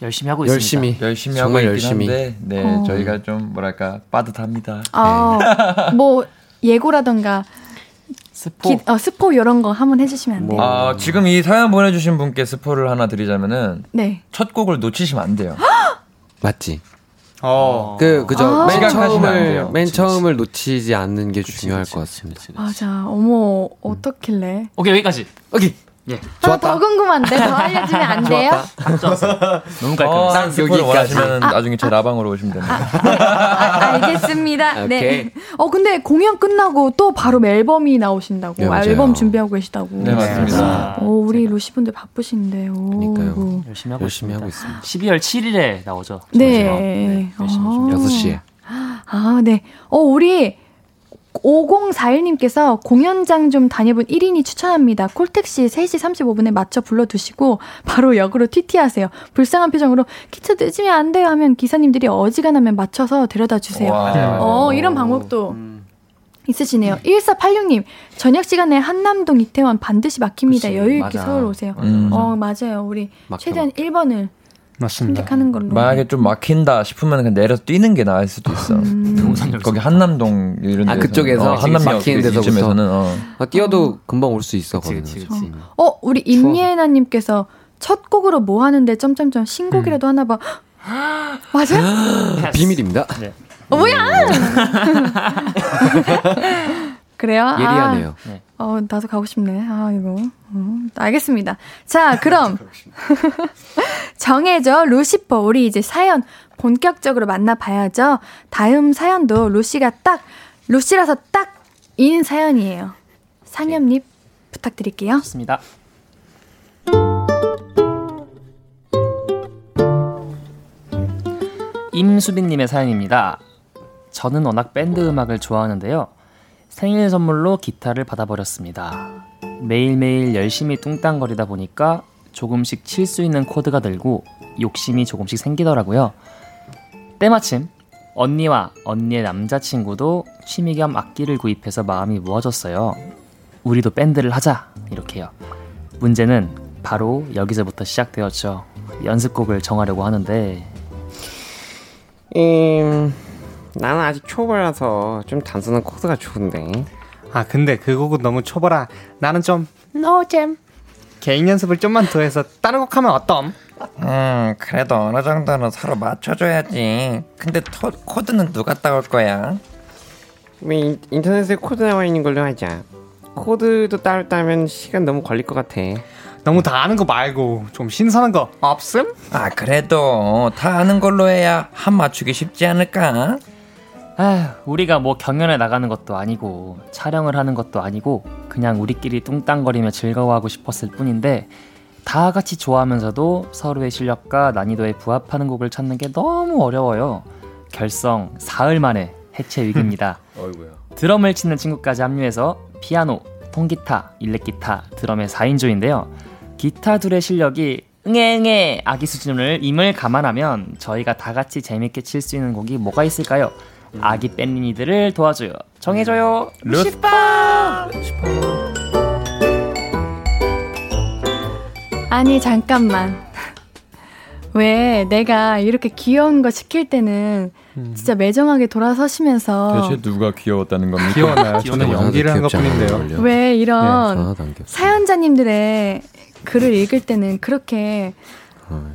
열심히 하고 열심히, 있습니다. 열심히 하고 있긴 열심히. 한데 네, 어. 저희가 좀 뭐랄까 빠듯합니다. 아, 네. 뭐 예고라던가 스포 기, 어, 스포 이런 거 한번 해주시면 안 돼요? 뭐. 아, 지금 이 사연 보내주신 분께 스포를 하나 드리자면은 네. 첫 곡을 놓치시면 안 돼요. 맞지? 어. 그, 그죠. 아~ 맨 처음을, 맨 처음을 놓치지 않는 게 그치, 중요할 그치, 것 같습니다. 그치, 맞아. 어머, 어떻길래. 오케이, 여기까지. 오케이. 예. 아, 더 궁금한데 더 알려주면 안 돼요? 너무 깔끔. 어, 여기 원하시면 아, 나중에 제 라방으로 오시면 됩니다. 아, 알겠습니다. 네. 어 근데 공연 끝나고 또 바로 앨범이 나오신다고. 네, 앨범 준비하고 계시다고. 네 맞습니다. 어 우리 루시 분들 바쁘신데요. 그러니까요. 열심히 하고 열심히 하고 있습니다. 12월 7일에 나오죠. 네. 네. 열심히 어. 6시에. 아 네. 어 우리 5041님께서 공연장 좀 다녀본 1인이 추천합니다. 콜택시 3시 35분에 맞춰 불러두시고 바로 역으로 튀티하세요. 불쌍한 표정으로 기차 늦으면 안 돼요 하면 기사님들이 어지간하면 맞춰서 데려다 주세요. 어, 이런 방법도 음. 있으시네요. 1486님, 저녁 시간에 한남동 이태원 반드시 막힙니다. 그치, 여유 있게 맞아. 서울 오세요. 음. 어, 맞아요. 우리 막혀, 최대한 막혀. 1번을 맞습니다. 선택하는 걸로. 만약에 좀 막힌다 싶으면 그냥 내려서 뛰는 게 나을 수도 있어. 음. 거기 한남동 이런 아 그쪽에서 어, 한남 막히는 데서부터는 어. 어, 뛰어도 금방 올 수 있어. 그치, 그치, 그치. 어. 어 우리 임예나 님께서 첫 곡으로 뭐 하는데 점점점 신곡이라도 음. 하나 봐. 맞아요? 비밀입니다. 네. 어, 뭐야? 그래요? 예리하네요. 아, 네. 어, 나도 가고 싶네. 아, 이거. 어, 알겠습니다. 자, 그럼. 정해져, 루시퍼. 우리 이제 사연 본격적으로 만나봐야죠. 다음 사연도 루시가 딱, 루시라서 딱 인 사연이에요. 상엽님, 부탁드릴게요. 좋습니다. 임수빈님의 사연입니다. 저는 워낙 밴드 음악을 좋아하는데요. 생일 선물로 기타를 받아버렸습니다. 매일매일 열심히 뚱땅거리다 보니까 조금씩 칠 수 있는 코드가 늘고 욕심이 조금씩 생기더라고요. 때마침 언니와 언니의 남자친구도 취미 겸 악기를 구입해서 마음이 모아졌어요. 우리도 밴드를 하자 이렇게요. 문제는 바로 여기서부터 시작되었죠. 연습곡을 정하려고 하는데 음... 나는 아직 초보라서 좀 단순한 코드가 좋은데. 아 근데 그 곡은 너무 초보라. 나는 좀 노잼. 개인 연습을 좀만 더 해서 다른 곡 하면 어떤? 음 그래도 어느 정도는 서로 맞춰줘야지. 근데 토, 코드는 누가 따올 거야? 왜 인, 터넷에 코드 나와 있는 걸로 하자. 코드도 따로 따면 시간 너무 걸릴 것 같아. 너무 다 아는 거 말고 좀 신선한 거 없음? 아 그래도 다 아는 걸로 해야 한 맞추기 쉽지 않을까? 아휴, 우리가 뭐 경연에 나가는 것도 아니고 촬영을 하는 것도 아니고 그냥 우리끼리 뚱땅거리며 즐거워하고 싶었을 뿐인데 다 같이 좋아하면서도 서로의 실력과 난이도에 부합하는 곡을 찾는 게 너무 어려워요. 결성 사흘 만에 해체 위기입니다. 드럼을 치는 친구까지 합류해서 피아노, 통기타, 일렉기타, 드럼의 4인조인데요. 기타 둘의 실력이 응애응애 아기 수준을 임을 감안하면 저희가 다 같이 재밌게 칠 수 있는 곡이 뭐가 있을까요? 아기 뺀니들을 도와줘요. 정해줘요. 루시파! 아니 잠깐만. 왜 내가 이렇게 귀여운 거 시킬 때는 음. 진짜 매정하게 돌아서시면서 대체 누가 귀여웠다는 겁니까? 귀여워요. 저는 연기를 한 것뿐인데요. 왜 이런 네, 사연자님들의 글을 읽을 때는 그렇게 어.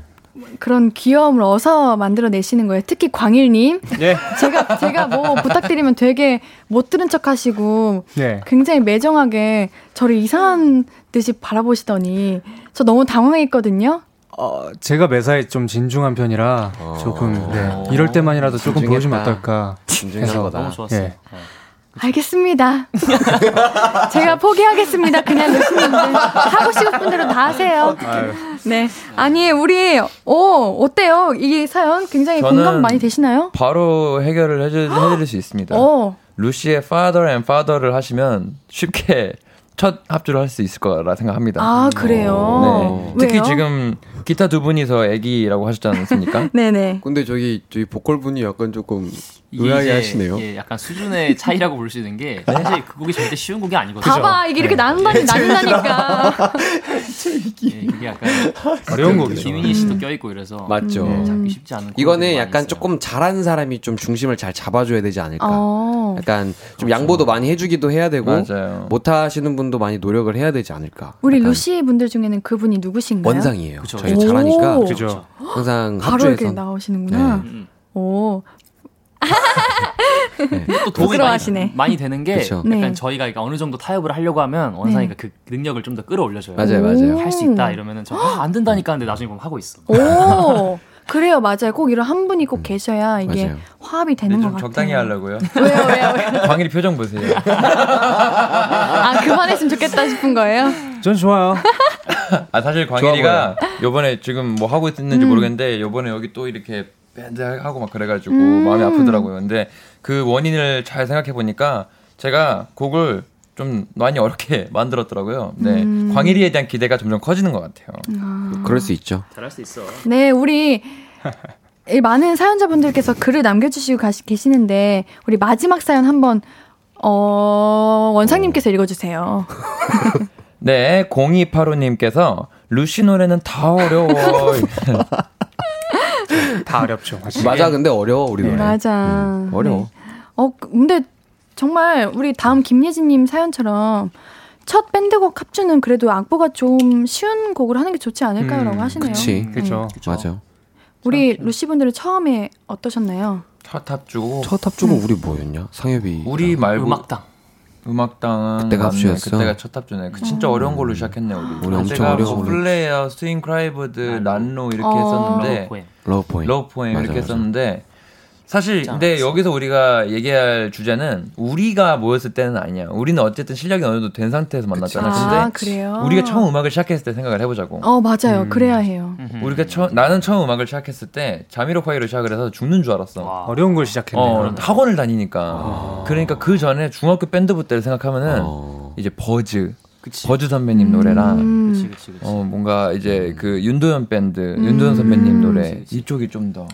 그런 귀여움을 어서 만들어내시는 거예요. 특히 광일님. 예. 제가, 제가 뭐 부탁드리면 되게 못 들은 척 하시고, 예. 굉장히 매정하게 저를 이상한 듯이 바라보시더니, 저 너무 당황했거든요. 어, 제가 매사에 좀 진중한 편이라 어. 조금, 네. 이럴 때만이라도 조금 보여주면 어떨까. 거다. 너무 좋았어. 예. 네. 알겠습니다. 제가 포기하겠습니다. 그냥 루시님들 하고 싶은 대로 다 하세요. 네. 아니 우리 어 어때요? 이 사연 굉장히 공감 많이 되시나요? 바로 해결을 해줄, 해드릴 수 있습니다. 어. 루시의 father and father를 하시면 쉽게 첫 합주를 할 수 있을 거라 생각합니다. 아 그래요? 네. 특히 왜요? 지금 기타 두 분이서 애기라고 하셨지 않습니까? 네네. 근데 저기 저희 보컬 분이 약간 조금 의아해 하시네요. 예, 약간 수준의 차이라고 볼 수 있는 게 사실 그 곡이 절대 쉬운 곡이 아니거든요. 봐봐 이게 이렇게 네. 나눈다니 나눈다니까. 예, 이게 약간 어려운 곡이죠. 김윤희 씨도 껴있고 이래서 맞죠. 네, 잡기 쉽지 않은. 이거는 약간 있어요. 조금 잘하는 사람이 좀 중심을 잘 잡아줘야 되지 않을까. 어. 약간 좀 그렇죠. 양보도 많이 해주기도 해야 되고 맞아요. 못하시는 분도 많이 노력을 해야 되지 않을까. 우리 루시 분들 중에는 그분이 누구신가요? 원상이에요. 그쵸. 저희가 잘하니까 그죠. 항상 바로 이렇게 나오시는구나. 네. 오 네. 또 도움이 많이, 많이 되는 게 그쵸. 약간 네. 저희가 그러니까 어느 정도 타협을 하려고 하면 원상이가 네. 그 능력을 좀 더 끌어올려줘요. 맞아요, 맞아요. 할 수 있다 이러면은 저안 아, 된다니까 하는데 나중에 보면 하고 있어. 오. 그래요, 맞아요. 꼭 이런 한 분이 꼭 음. 계셔야 이게 맞아요. 화합이 되는 것 같아요. 적당히 하려고요. 왜요, 왜요, 왜요? 광일이 표정 보세요. 아, 그만했으면 좋겠다 싶은 거예요? 전 좋아요. 아, 사실 광일이가 요번에 지금 뭐 하고 있는지 음. 모르겠는데 요번에 여기 또 이렇게 밴드 하고 막 그래가지고 음. 마음이 아프더라고요. 근데 그 원인을 잘 생각해 보니까 제가 곡을 좀 많이 어렵게 만들었더라고요. 네. 음. 광일이에 대한 기대가 점점 커지는 것 같아요. 아. 그럴 수 있죠. 잘할 수 있어. 네, 우리 많은 사연자분들께서 글을 남겨주시고 가시, 계시는데 우리 마지막 사연 한번 어, 원상님께서 읽어주세요. 네, 0285님께서 루시 노래는 다 어려워. 다 어렵죠. 사실. 맞아, 근데 어려워 우리 노래. 네, 맞아. 음, 어려워. 네. 어, 근데 정말 우리 다음 김예진님 사연처럼 첫 밴드곡 합주는 그래도 악보가 좀 쉬운 곡을 하는 게 좋지 않을까요라고 음, 하시네요. 그치, 그죠. 네. 맞아. 우리 루시 분들은 처음에 어떠셨나요? 첫 합주고 첫 합주고 음. 우리 뭐였냐? 상엽이 우리 말고 음악당. 음악당은 그때가 합주였어. 그때가 첫 합주네. 그 진짜 음. 어려운 걸로 시작했네 우리. 우리 엄청 어려운 걸로. 플레이어, 스윙 크라이브드, 난로 이렇게 어. 했었는데 러브 포엠, 러브 포엠 이렇게 맞아. 했었는데 사실 근데 여기서 우리가 얘기할 주제는 우리가 모였을 때는 아니야. 우리는 어쨌든 실력이 어느 정도 된 상태에서 만났잖아. 근데 아, 그래요? 우리가 처음 음악을 시작했을 때 생각을 해보자고. 어 맞아요. 음. 그래야 해요. 우리가 처 나는 처음 음악을 시작했을 때 자미로콰이로 시작을 해서 죽는 줄 알았어. 와. 어려운 걸 시작했네. 어, 학원을 다니니까. 아. 그러니까 그 전에 중학교 밴드부 때를 생각하면은 어. 이제 버즈. 그치. 버즈 선배님 노래랑 음. 그치, 그치, 어 뭔가 이제 그 윤도현 밴드 윤도현 선배님 노래 이쪽이 좀 더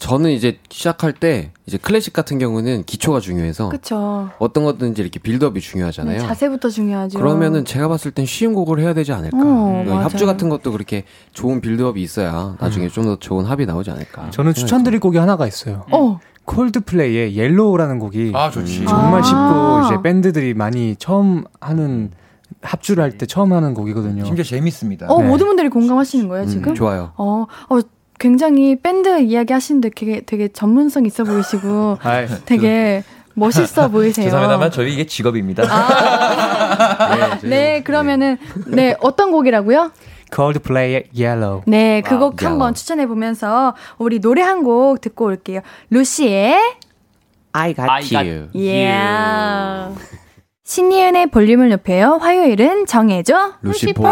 저는 이제 시작할 때 이제 클래식 같은 경우는 기초가 중요해서 그쵸. 어떤 것든지 이렇게 빌드업이 중요하잖아요. 네, 자세부터 중요하죠. 그러면은 제가 봤을 땐 쉬운 곡을 해야 되지 않을까. 어, 그러니까 합주 같은 것도 그렇게 좋은 빌드업이 있어야 나중에 음. 좀더 좋은 합이 나오지 않을까. 저는 추천드릴 곡이 하나가 있어요. 어. 콜드플레이의 옐로우라는 곡이 아, 좋지. 정말 쉽고 아. 이제 밴드들이 많이 처음 하는 합주를 할 때 처음 하는 곡이거든요. 심지어 재밌습니다. 어, 네. 모든 분들이 공감하시는 거예요, 지금? 음, 좋아요. 어, 어, 굉장히 밴드 이야기 하시는데 되게, 되게 전문성 있어 보이시고 되게 멋있어 보이세요. 죄송합니다만 저희 이게 직업입니다. 아~ 네, 네, 그러면은 네 어떤 곡이라고요? Coldplay의 Yellow. 네, 그 곡 한번 추천해 보면서 우리 노래 한 곡 듣고 올게요. 루시의 I Got I You. Got yeah. 신이은의 볼륨을 높여요. 화요일은 정해줘. 루시포.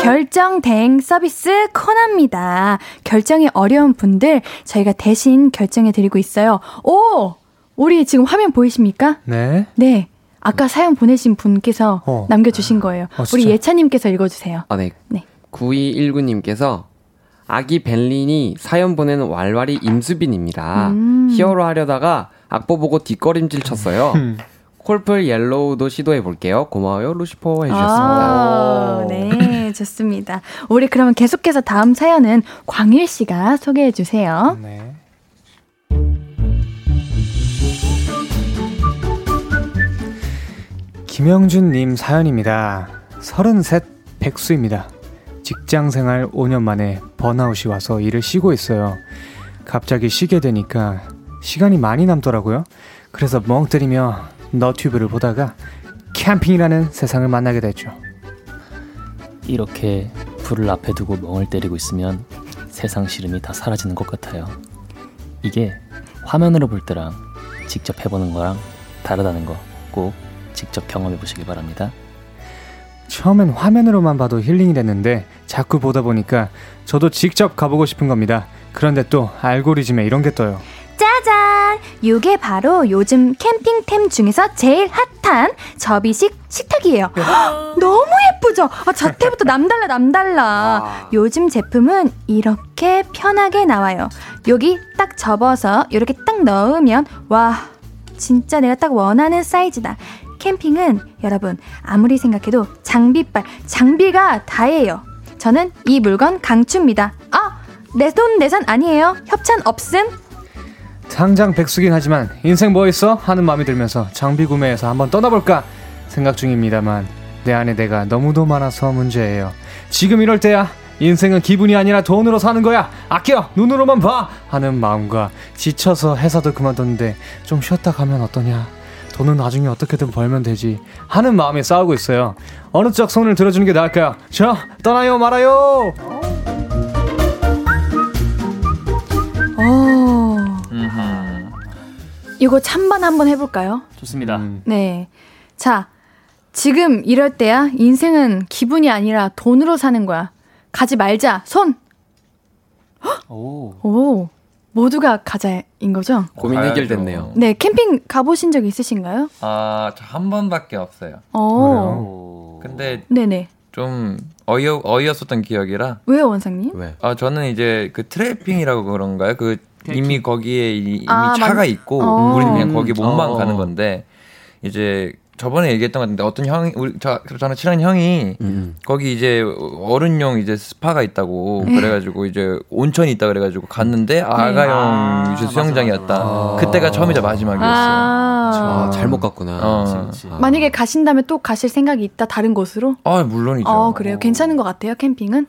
결정 대행 서비스 코너입니다. 결정이 어려운 분들 저희가 대신 결정해 드리고 있어요. 오! 우리 지금 화면 보이십니까? 네. 네. 아까 사연 보내신 분께서 어. 남겨주신 거예요. 어, 우리 예찬님께서 읽어주세요. 아, 네. 네. 9219님께서 아기 벨린이 사연 보내는 왈왈이 임수빈입니다. 음. 히어로 하려다가 악보 보고 뒷걸음질 쳤어요. 콜플 옐로우도 시도해 볼게요. 고마워요, 루시퍼 해주셨습니다. 아, 네, 좋습니다. 우리 그러면 계속해서 다음 사연은 광일 씨가 소개해 주세요. 네. 김영준님 사연입니다. 33 백수입니다. 직장 생활 5년 만에 번아웃이 와서 일을 쉬고 있어요. 갑자기 쉬게 되니까 시간이 많이 남더라고요. 그래서 멍 때리며 너튜브를 보다가 캠핑이라는 세상을 만나게 됐죠. 이렇게 불을 앞에 두고 멍을 때리고 있으면 세상 시름이 다 사라지는 것 같아요. 이게 화면으로 볼 때랑 직접 해보는 거랑 다르다는 거 꼭 직접 경험해 보시기 바랍니다. 처음엔 화면으로만 봐도 힐링이 됐는데 자꾸 보다 보니까 저도 직접 가보고 싶은 겁니다. 그런데 또 알고리즘에 이런 게 떠요. 짜잔! 이게 바로 요즘 캠핑템 중에서 제일 핫한 접이식 식탁이에요. 너무 예쁘죠? 아, 자태부터 남달라, 남달라. 아. 요즘 제품은 이렇게 편하게 나와요. 여기 딱 접어서 이렇게 딱 넣으면, 와, 진짜 내가 딱 원하는 사이즈다. 캠핑은 여러분, 아무리 생각해도 장비빨, 장비가 다예요. 저는 이 물건 강추입니다. 아! 내 돈 내산 아니에요. 협찬 없음. 당장 백수긴 하지만 인생 뭐 있어? 하는 마음이 들면서 장비 구매해서 한번 떠나볼까 생각 중입니다만 내 안에 내가 너무도 많아서 문제예요. 지금 이럴 때야 인생은 기분이 아니라 돈으로 사는 거야. 아껴 눈으로만 봐 하는 마음과 지쳐서 회사도 그만뒀는데 좀 쉬었다 가면 어떠냐. 돈은 나중에 어떻게든 벌면 되지 하는 마음에 싸우고 있어요. 어느 쪽 손을 들어주는 게 나을까요? 저 떠나요 말아요. 이거 찬반 한번 해볼까요? 좋습니다. 음. 네. 자, 지금 이럴 때야 인생은 기분이 아니라 돈으로 사는 거야. 가지 말자. 손. 오. 오. 모두가 가자인 거죠? 고민 해결됐네요. 네, 캠핑 가보신 적 있으신가요? 아, 저 한 번밖에 없어요. 어. 근데 네네. 좀 어이없, 어이없었던 기억이라. 왜요, 원상님? 왜? 아, 저는 이제 그 트래핑이라고 그런가요? 그 이미 거기에 이- 이미 아, 차가 맞- 있고 어. 우리는 그냥 거기 몸만 어. 가는 건데 이제 저번에 얘기했던 것 같은데 어떤 형이 우리 저 저는 친한 형이 음. 거기 이제 어른용 이제 스파가 있다고 네. 그래가지고 이제 온천이 있다 그래가지고 갔는데 아가용 아, 이제 맞아, 수영장이었다. 맞아. 그때가 처음이자 마지막이었어요. 아. 아, 잘못 갔구나. 어. 아. 만약에 가신다면 또 가실 생각이 있다, 다른 곳으로? 아 물론이죠. 어, 그래요. 괜찮은 것 같아요, 캠핑은?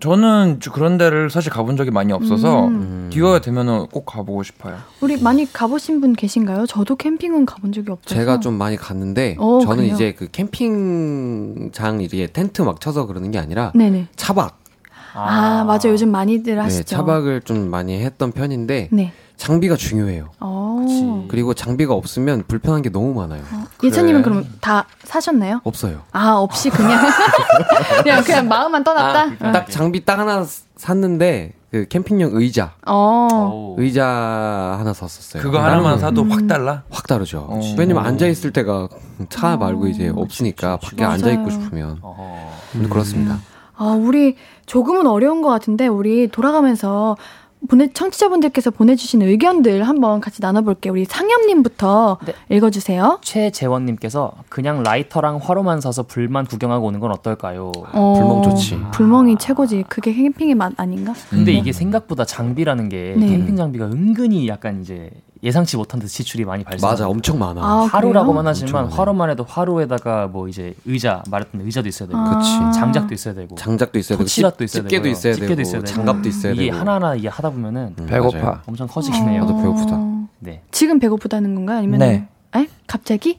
저는 주- 그런 데를 사실 가본 적이 많이 없어서 음. 기회가 되면은 꼭 가보고 싶어요. 우리 많이 가보신 분 계신가요? 저도 캠핑은 가본 적이 없어서. 제가 좀 많이 갔는데 어, 저는 그래요? 이제 그 캠핑장 이게 텐트 막 쳐서 그러는 게 아니라 네네. 차박. 아, 맞아. 요즘 많이들 하시죠. 네, 차박을 좀 많이 했던 편인데 네. 장비가 중요해요. 어. 그리고 장비가 없으면 불편한 게 너무 많아요. 예찬님은 그럼 다 사셨나요? 없어요. 아, 없이 그냥. 그냥, 그냥 마음만 떠났다? 아, 딱 장비 딱 하나 샀는데 그 캠핑용 의자, 어. 의자 하나 샀었어요. 그거 하나만 사도 음. 확 달라. 확 다르죠. 어. 왜냐면 앉아 있을 때가 차 말고 이제 없으니까 밖에 맞아요. 앉아 있고 싶으면 음, 그렇습니다. 아, 우리 조금은 어려운 것 같은데, 우리 돌아가면서 보내, 청취자분들께서 보내주신 의견들 한번 같이 나눠볼게요. 우리 상엽님부터 네. 읽어주세요. 최재원님께서 그냥 라이터랑 화로만 사서 불만 구경하고 오는 건 어떨까요? 어, 불멍 좋지. 불멍이 최고지. 그게 캠핑의 맛 아닌가? 근데 이게 생각보다 장비라는 게 네. 캠핑 장비가 은근히 약간 이제 예상치 못한 듯 지출이 많이 발생. 맞아, 엄청 많아. 아, 화로라고만? 하지만 화로만 해도 화로에다가 뭐 이제 의자 말했던 의자도 있어야 되고 아. 그치. 장작도 있어야 되고 장작도 있어야 되고 토치락도 있어야 집게도 되고요. 있어야 집게도 되고 있어야 되고. 장갑도 있어야 이게 되고 하나하나 이게 하다 보면은 음, 배고파. 맞아요. 엄청 커지긴 해요. 나도 배고프다. 어, 네. 지금 배고프다는 건가요? 아니면 네. 에? 갑자기?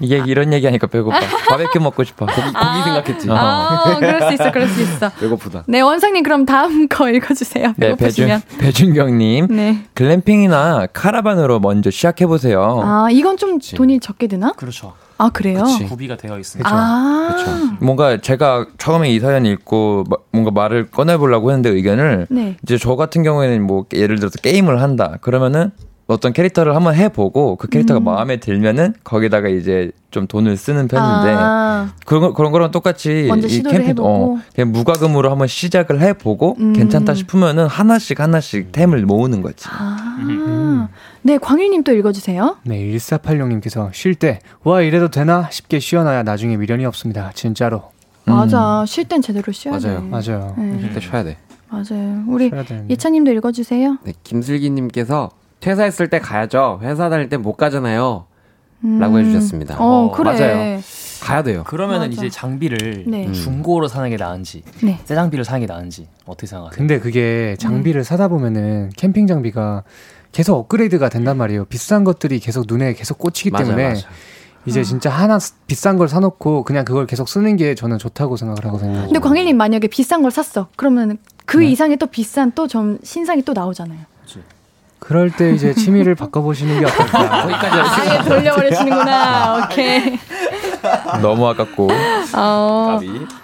이게 이런 얘기하니까 배고파. 바베큐 먹고 싶어. 고기, 고기 생각했지. 아, 그럴 수 있어, 그럴 수 있어. 배고프다. 네, 원상님 그럼 다음 거 읽어주세요. 네, 배준. 배준경님 네. 글램핑이나 카라반으로 먼저 시작해 보세요. 아, 이건 좀 돈이 적게 드나? 그렇죠. 아, 그래요? 그치. 구비가 되어 있습니다. 아, 뭔가 제가 처음에 이 사연 읽고 마- 뭔가 말을 꺼내보려고 했는데 의견을 네. 이제 저 같은 경우에는 뭐 예를 들어서 게임을 한다 그러면은 어떤 캐릭터를 한번 해보고 그 캐릭터가 음. 마음에 들면은 거기다가 이제 좀 돈을 쓰는 편인데 아, 그런 거- 그런 거랑 똑같이 먼저 이 캠핑. 어, 그냥 무과금으로 한번 시작을 해보고 음. 괜찮다 싶으면은 하나씩 하나씩 템을 모으는 거지. 아. 네, 광일님 또 읽어주세요. 네, 1486님께서 쉴 때, 와, 이래도 되나? 쉽게 쉬어놔야 나중에 미련이 없습니다. 진짜로. 맞아. 쉴 땐 제대로 쉬어야 맞아요. 돼. 맞아요. 네, 그때 쉬어야 돼. 맞아요. 우리. 예찬님도 읽어주세요. 네, 김슬기님께서 퇴사했을 때 가야죠. 회사 다닐 때 못 가잖아요. 음. 라고 해주셨습니다. 어, 어, 그래. 맞아요. 가야 돼요. 그러면은 맞아. 이제 장비를 네. 음. 중고로 사는 게 나은지 네. 새 장비를 사는 게 나은지 어떻게 생각하세요? 근데 그게 장비를 사다 보면은 캠핑 장비가 계속 업그레이드가 된단 말이에요. 비싼 것들이 계속 눈에 계속 꽂히기 맞아요, 때문에 맞아요. 이제 진짜 하나 쓰- 비싼 걸 사놓고 그냥 그걸 계속 쓰는 게 저는 좋다고 생각을 하거든요. 근데 광일님 만약에 비싼 걸 샀어. 그러면 그 네. 이상의 또 비싼 또 좀 신상이 또 나오잖아요. 그럴 때 이제 취미를 바꿔보시는 게 어떨까. 아예 돌려버리시는구나. 오케이. 너무 아깝고. 어,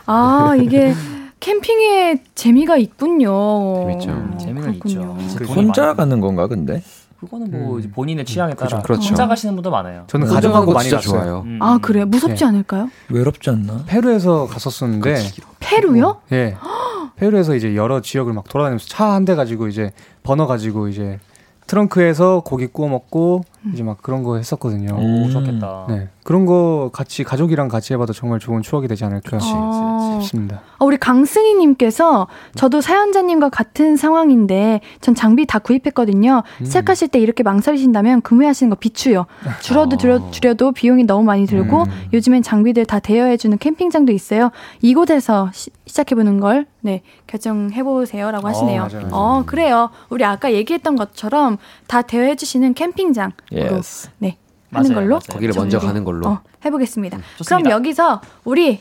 아 이게 캠핑에 재미가 있군요. 재밌죠. 어, 재미는 그렇군요. 있죠. 그 돈이 혼자. 가는 건가 근데? 그거는 뭐 이제 본인의 취향에 따라 그렇죠. 혼자 가시는 분도 많아요. 저는 가는 거 많이 진짜 갔어요. 좋아요. 음. 아 그래요? 무섭지 네. 않을까요? 외롭지 않나? 페루에서 갔었었는데 페루요? 예. 페루에서 이제 여러 지역을 막 돌아다니면서 차 한 대 가지고 이제 버너 가지고 이제 트렁크에서 고기 구워 먹고 이제 막 그런 거 했었거든요. 오, 좋겠다. 네. 그런 거 같이 가족이랑 같이 해봐도 정말 좋은 추억이 되지 않을까 어. 싶습니다. 아, 우리 강승희님께서 저도 사연자님과 같은 상황인데 전 장비 다 구입했거든요. 음. 시작하실 때 이렇게 망설이신다면 구매하시는 거 비추요. 줄어도 줄여, 줄여 도 비용이 너무 많이 들고 아. 음. 요즘엔 장비들 다 대여해주는 캠핑장도 있어요. 이곳에서 시, 시작해보는 걸 네, 결정해보세요라고 하시네요. 어, 맞아요. 어, 그래요. 우리 아까 얘기했던 것처럼 다 대여해주시는 캠핑장. yes. 네. 하는 맞아요, 걸로 맞아요. 거기를 먼저. 가는 걸로. 어, 해보겠습니다. 좋습니다. 그럼 여기서 우리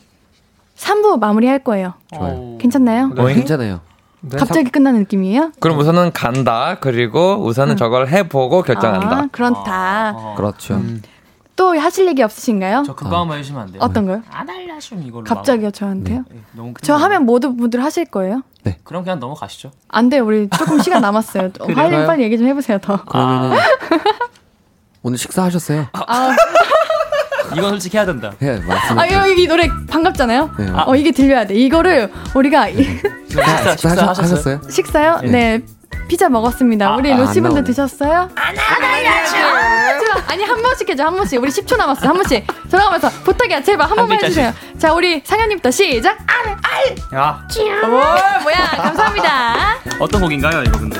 3부 마무리할 거예요. 좋아요. 괜찮나요? 어, 괜찮아요. 네, 갑자기 끝나는 느낌이에요? 그럼 우선은 간다. 그리고 우선은 저걸 해보고 결정한다. 아, 그렇다. 어. 그렇죠. 음, 또 하실 얘기 없으신가요? 저 그거 한번 해주시면 안 돼요? 어떤 거요? 아달라슘 이걸로. 갑자기요, 저한테요? 네, 너무 저 하면 모든 분들 하실 거예요? 네. 그럼 그냥 넘어가시죠. 안 돼요, 우리 조금 시간 남았어요. 빨리 빨리 얘기 좀 해보세요, 더. 그러면은 오늘 식사하셨어요? 아, 이건 솔직히 해야 된다. 예, 맞습니다. 아, 여기 이 노래 반갑잖아요? 네. 어, 이게 들려야 돼. 이거를 우리가 식사, 식사 하셨- 하셨어요? 식사요? 네. 네. 피자 먹었습니다. 우리 아, 루시 안 분들 나오네. 드셨어요? 안 알려줘. 아니 한 번씩 해줘 한 번씩. 우리 10초 남았어 한 번씩. 돌아가면서 부탁이야 제발 한 번만. 해주세요. 자 우리 상현님부터 시작. 알 알. 야, 오 뭐야 감사합니다. 어떤 곡인가요, 이거 근데?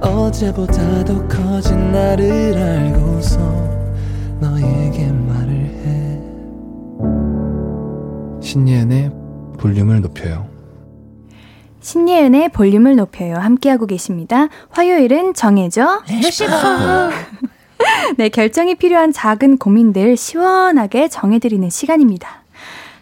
어제보다 더 커진 나를 알고서 너에게 말을 해 신예은의 볼륨을 높여요 신예은의 볼륨을 높여요. 함께하고 계십니다. 화요일은 정해져. 네, 결정이 필요한 작은 고민들 시원하게 정해드리는 시간입니다.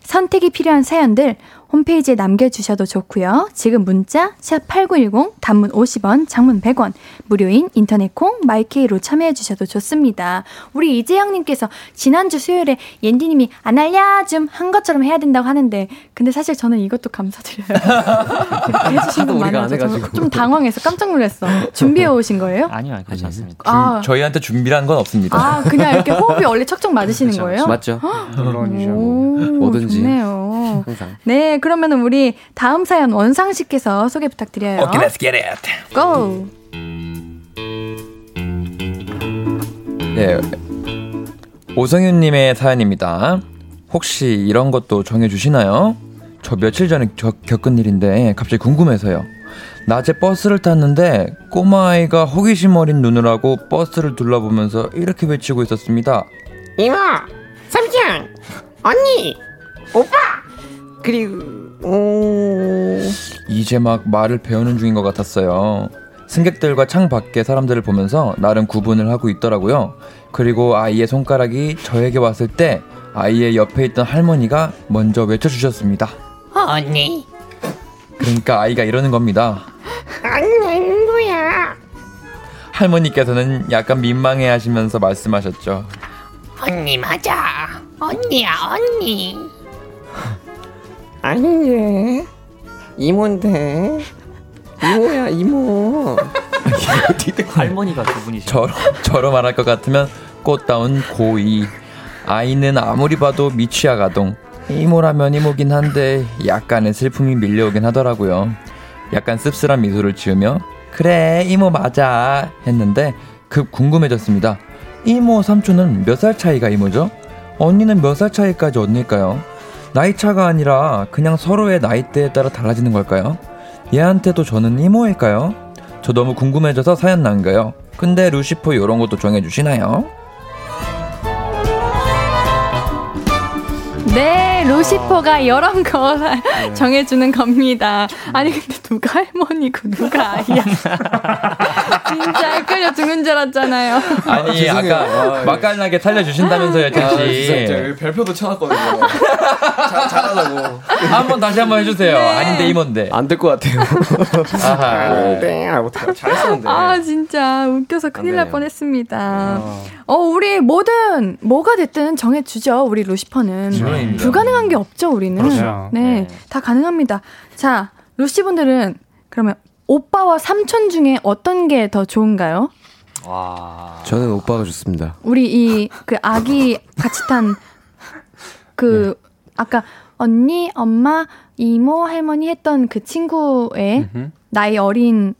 선택이 필요한 사연들 홈페이지에 남겨주셔도 좋고요. 지금 문자 샵8910 단문 50원, 장문 100원, 무료인 인터넷 콩 마이케이로 참여해 주셔도 좋습니다. 우리 이재영님께서 지난주 수요일에 옌디님이 안 알려줌 한 것처럼 해야 된다고 하는데 근데 사실 저는 이것도 감사드려요. 해주신 분 많아서. 좀 당황해서 깜짝 놀랐어. 준비해 오신 거예요? 아니요, 아니, 괜찮습니다. 아, 저희한테 준비한 건 없습니다. 아 그냥 이렇게 호흡이 원래 척척 맞으시는 그쵸, 거예요? 맞죠? 뭐든지. 좋네요. 항상. 네, 그러면은 우리 다음 사연 원상 씨께서 소개 부탁드려요. 오케이, let's get it. 고! 네. 오성윤님의 사연입니다. 혹시 이런 것도 정해주시나요? 저 며칠 전에 겨- 겪은 일인데 갑자기 궁금해서요. 낮에 버스를 탔는데 꼬마아이가 호기심 어린 눈을 하고 버스를 둘러보면서 이렇게 외치고 있었습니다. 이모, 삼촌, 언니, 오빠, 그리고 오, 이제 막 말을 배우는 중인 것 같았어요. 승객들과 창 밖의 사람들을 보면서 나름 구분을 하고 있더라고요. 그리고 아이의 손가락이 저에게 왔을 때 아이의 옆에 있던 할머니가 먼저 외쳐주셨습니다. 언니, 그러니까 아이가 이러는 겁니다. 아니 웬 거야? 할머니께서는 약간 민망해 하시면서 말씀하셨죠. 언니 맞아, 언니야 언니. 아니지, 이모인데, 이모야 이모. 할머니가 두 분이시죠. 저로, 저로 말할 것 같으면 꽃다운 고2. 아이는 아무리 봐도 미취학 아동. 이모라면 이모긴 한데 약간의 슬픔이 밀려오긴 하더라고요. 약간 씁쓸한 미소를 지으며 그래 이모 맞아 했는데 급 궁금해졌습니다. 이모 삼촌은 몇 살 차이가 이모죠? 언니는 몇 살 차이까지 언니일까요? 나이 차가 아니라 그냥 서로의 나이대에 따라 달라지는 걸까요? 얘한테도 저는 이모일까요? 저 너무 궁금해져서 사연 남겨요. 근데 루시퍼 이런 것도 정해주시나요? 네, 루시퍼가 이런 거 정해주는 겁니다. 아니, 근데 누가 할머니고 누가 아이야. 진짜 헷갈려 죽는 줄 알았잖아요. 아니 아 까 맛깔나게 살려주신다면서요, 젠씨. 별표도 쳐놨거든요. 잘하자고. 한번 다시 한번 해주세요. 네. 아닌데 이뭔데. 안 될 것 같아요. 아하. 네, 아 어떡해. 잘했었는데. 아, 진짜 웃겨서 큰일 날 되네요. 뻔했습니다. 어, 우리 뭐든, 뭐가 됐든 정해주죠, 우리 루시퍼는. 물론입니다. 불가능한 게 없죠, 우리는. 그렇죠. 네, 네. 다 가능합니다. 자, 루시분들은 그러면 오빠와 삼촌 중에 어떤 게 더 좋은가요? 와. 저는 오빠가 좋습니다. 우리 이 그 아기 같이 탄그 아까 언니, 엄마, 이모, 할머니 했던 그 친구의 나이 어린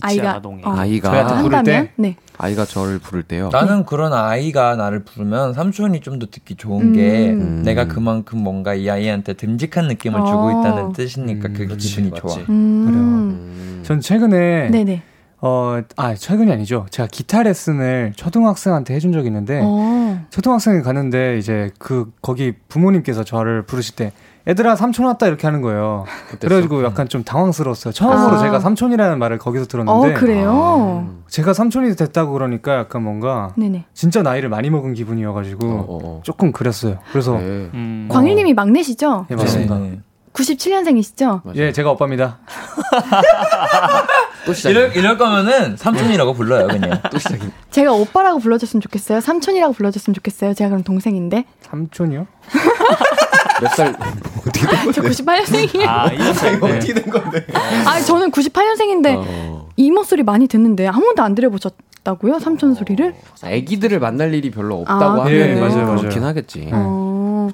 아이가. 어, 아이가 한다면 때? 네. 아이가 저를 부를 때요. 나는 그런 아이가 나를 부르면 삼촌이 좀 더 듣기 좋은 게 음. 내가 그만큼 뭔가 이 아이한테 듬직한 느낌을 주고 어. 있다는 뜻이니까 그게 기분이 좋아. 음. 전 최근에 네네. 어, 아, 최근이 아니죠. 제가 기타 레슨을 초등학생한테 해준 적이 있는데, 어. 초등학생이 가는데, 이제 그, 거기 부모님께서 저를 부르실 때, 애들아, 삼촌 왔다, 이렇게 하는 거예요. 그래가지고 약간 좀 당황스러웠어요. 처음으로 아. 제가 삼촌이라는 말을 거기서 어, 들었는데, 그래요? 제가 삼촌이 됐다고 그러니까 약간 뭔가, 네네. 진짜 나이를 많이 먹은 기분이어가지고, 어, 어. 조금 그랬어요. 그래서, 네. 음. 광일님이 막내시죠? 예, 맞습니다. 네. 97년생이시죠? 예, 제가 오빠입니다. 또 시작. 이럴, 이럴 거면은 삼촌이라고 불러요, 그냥. 또 시작이. 제가 오빠라고 불러줬으면 좋겠어요. 삼촌이라고 불러줬으면 좋겠어요. 제가 그럼 동생인데. 삼촌이요? 몇 살? 어떻게 된저 98년생이에요. 아, 이거 어떻게 된 건데? 아, 저는 98년생인데 어. 이모 소리 많이 듣는데 한 번도 안 들어보셨다고요? 삼촌 소리를? 아기들을 만날 일이 별로 없다고 아, 하면 예, 맞아요, 맞아요. 그렇긴 하겠지. 어.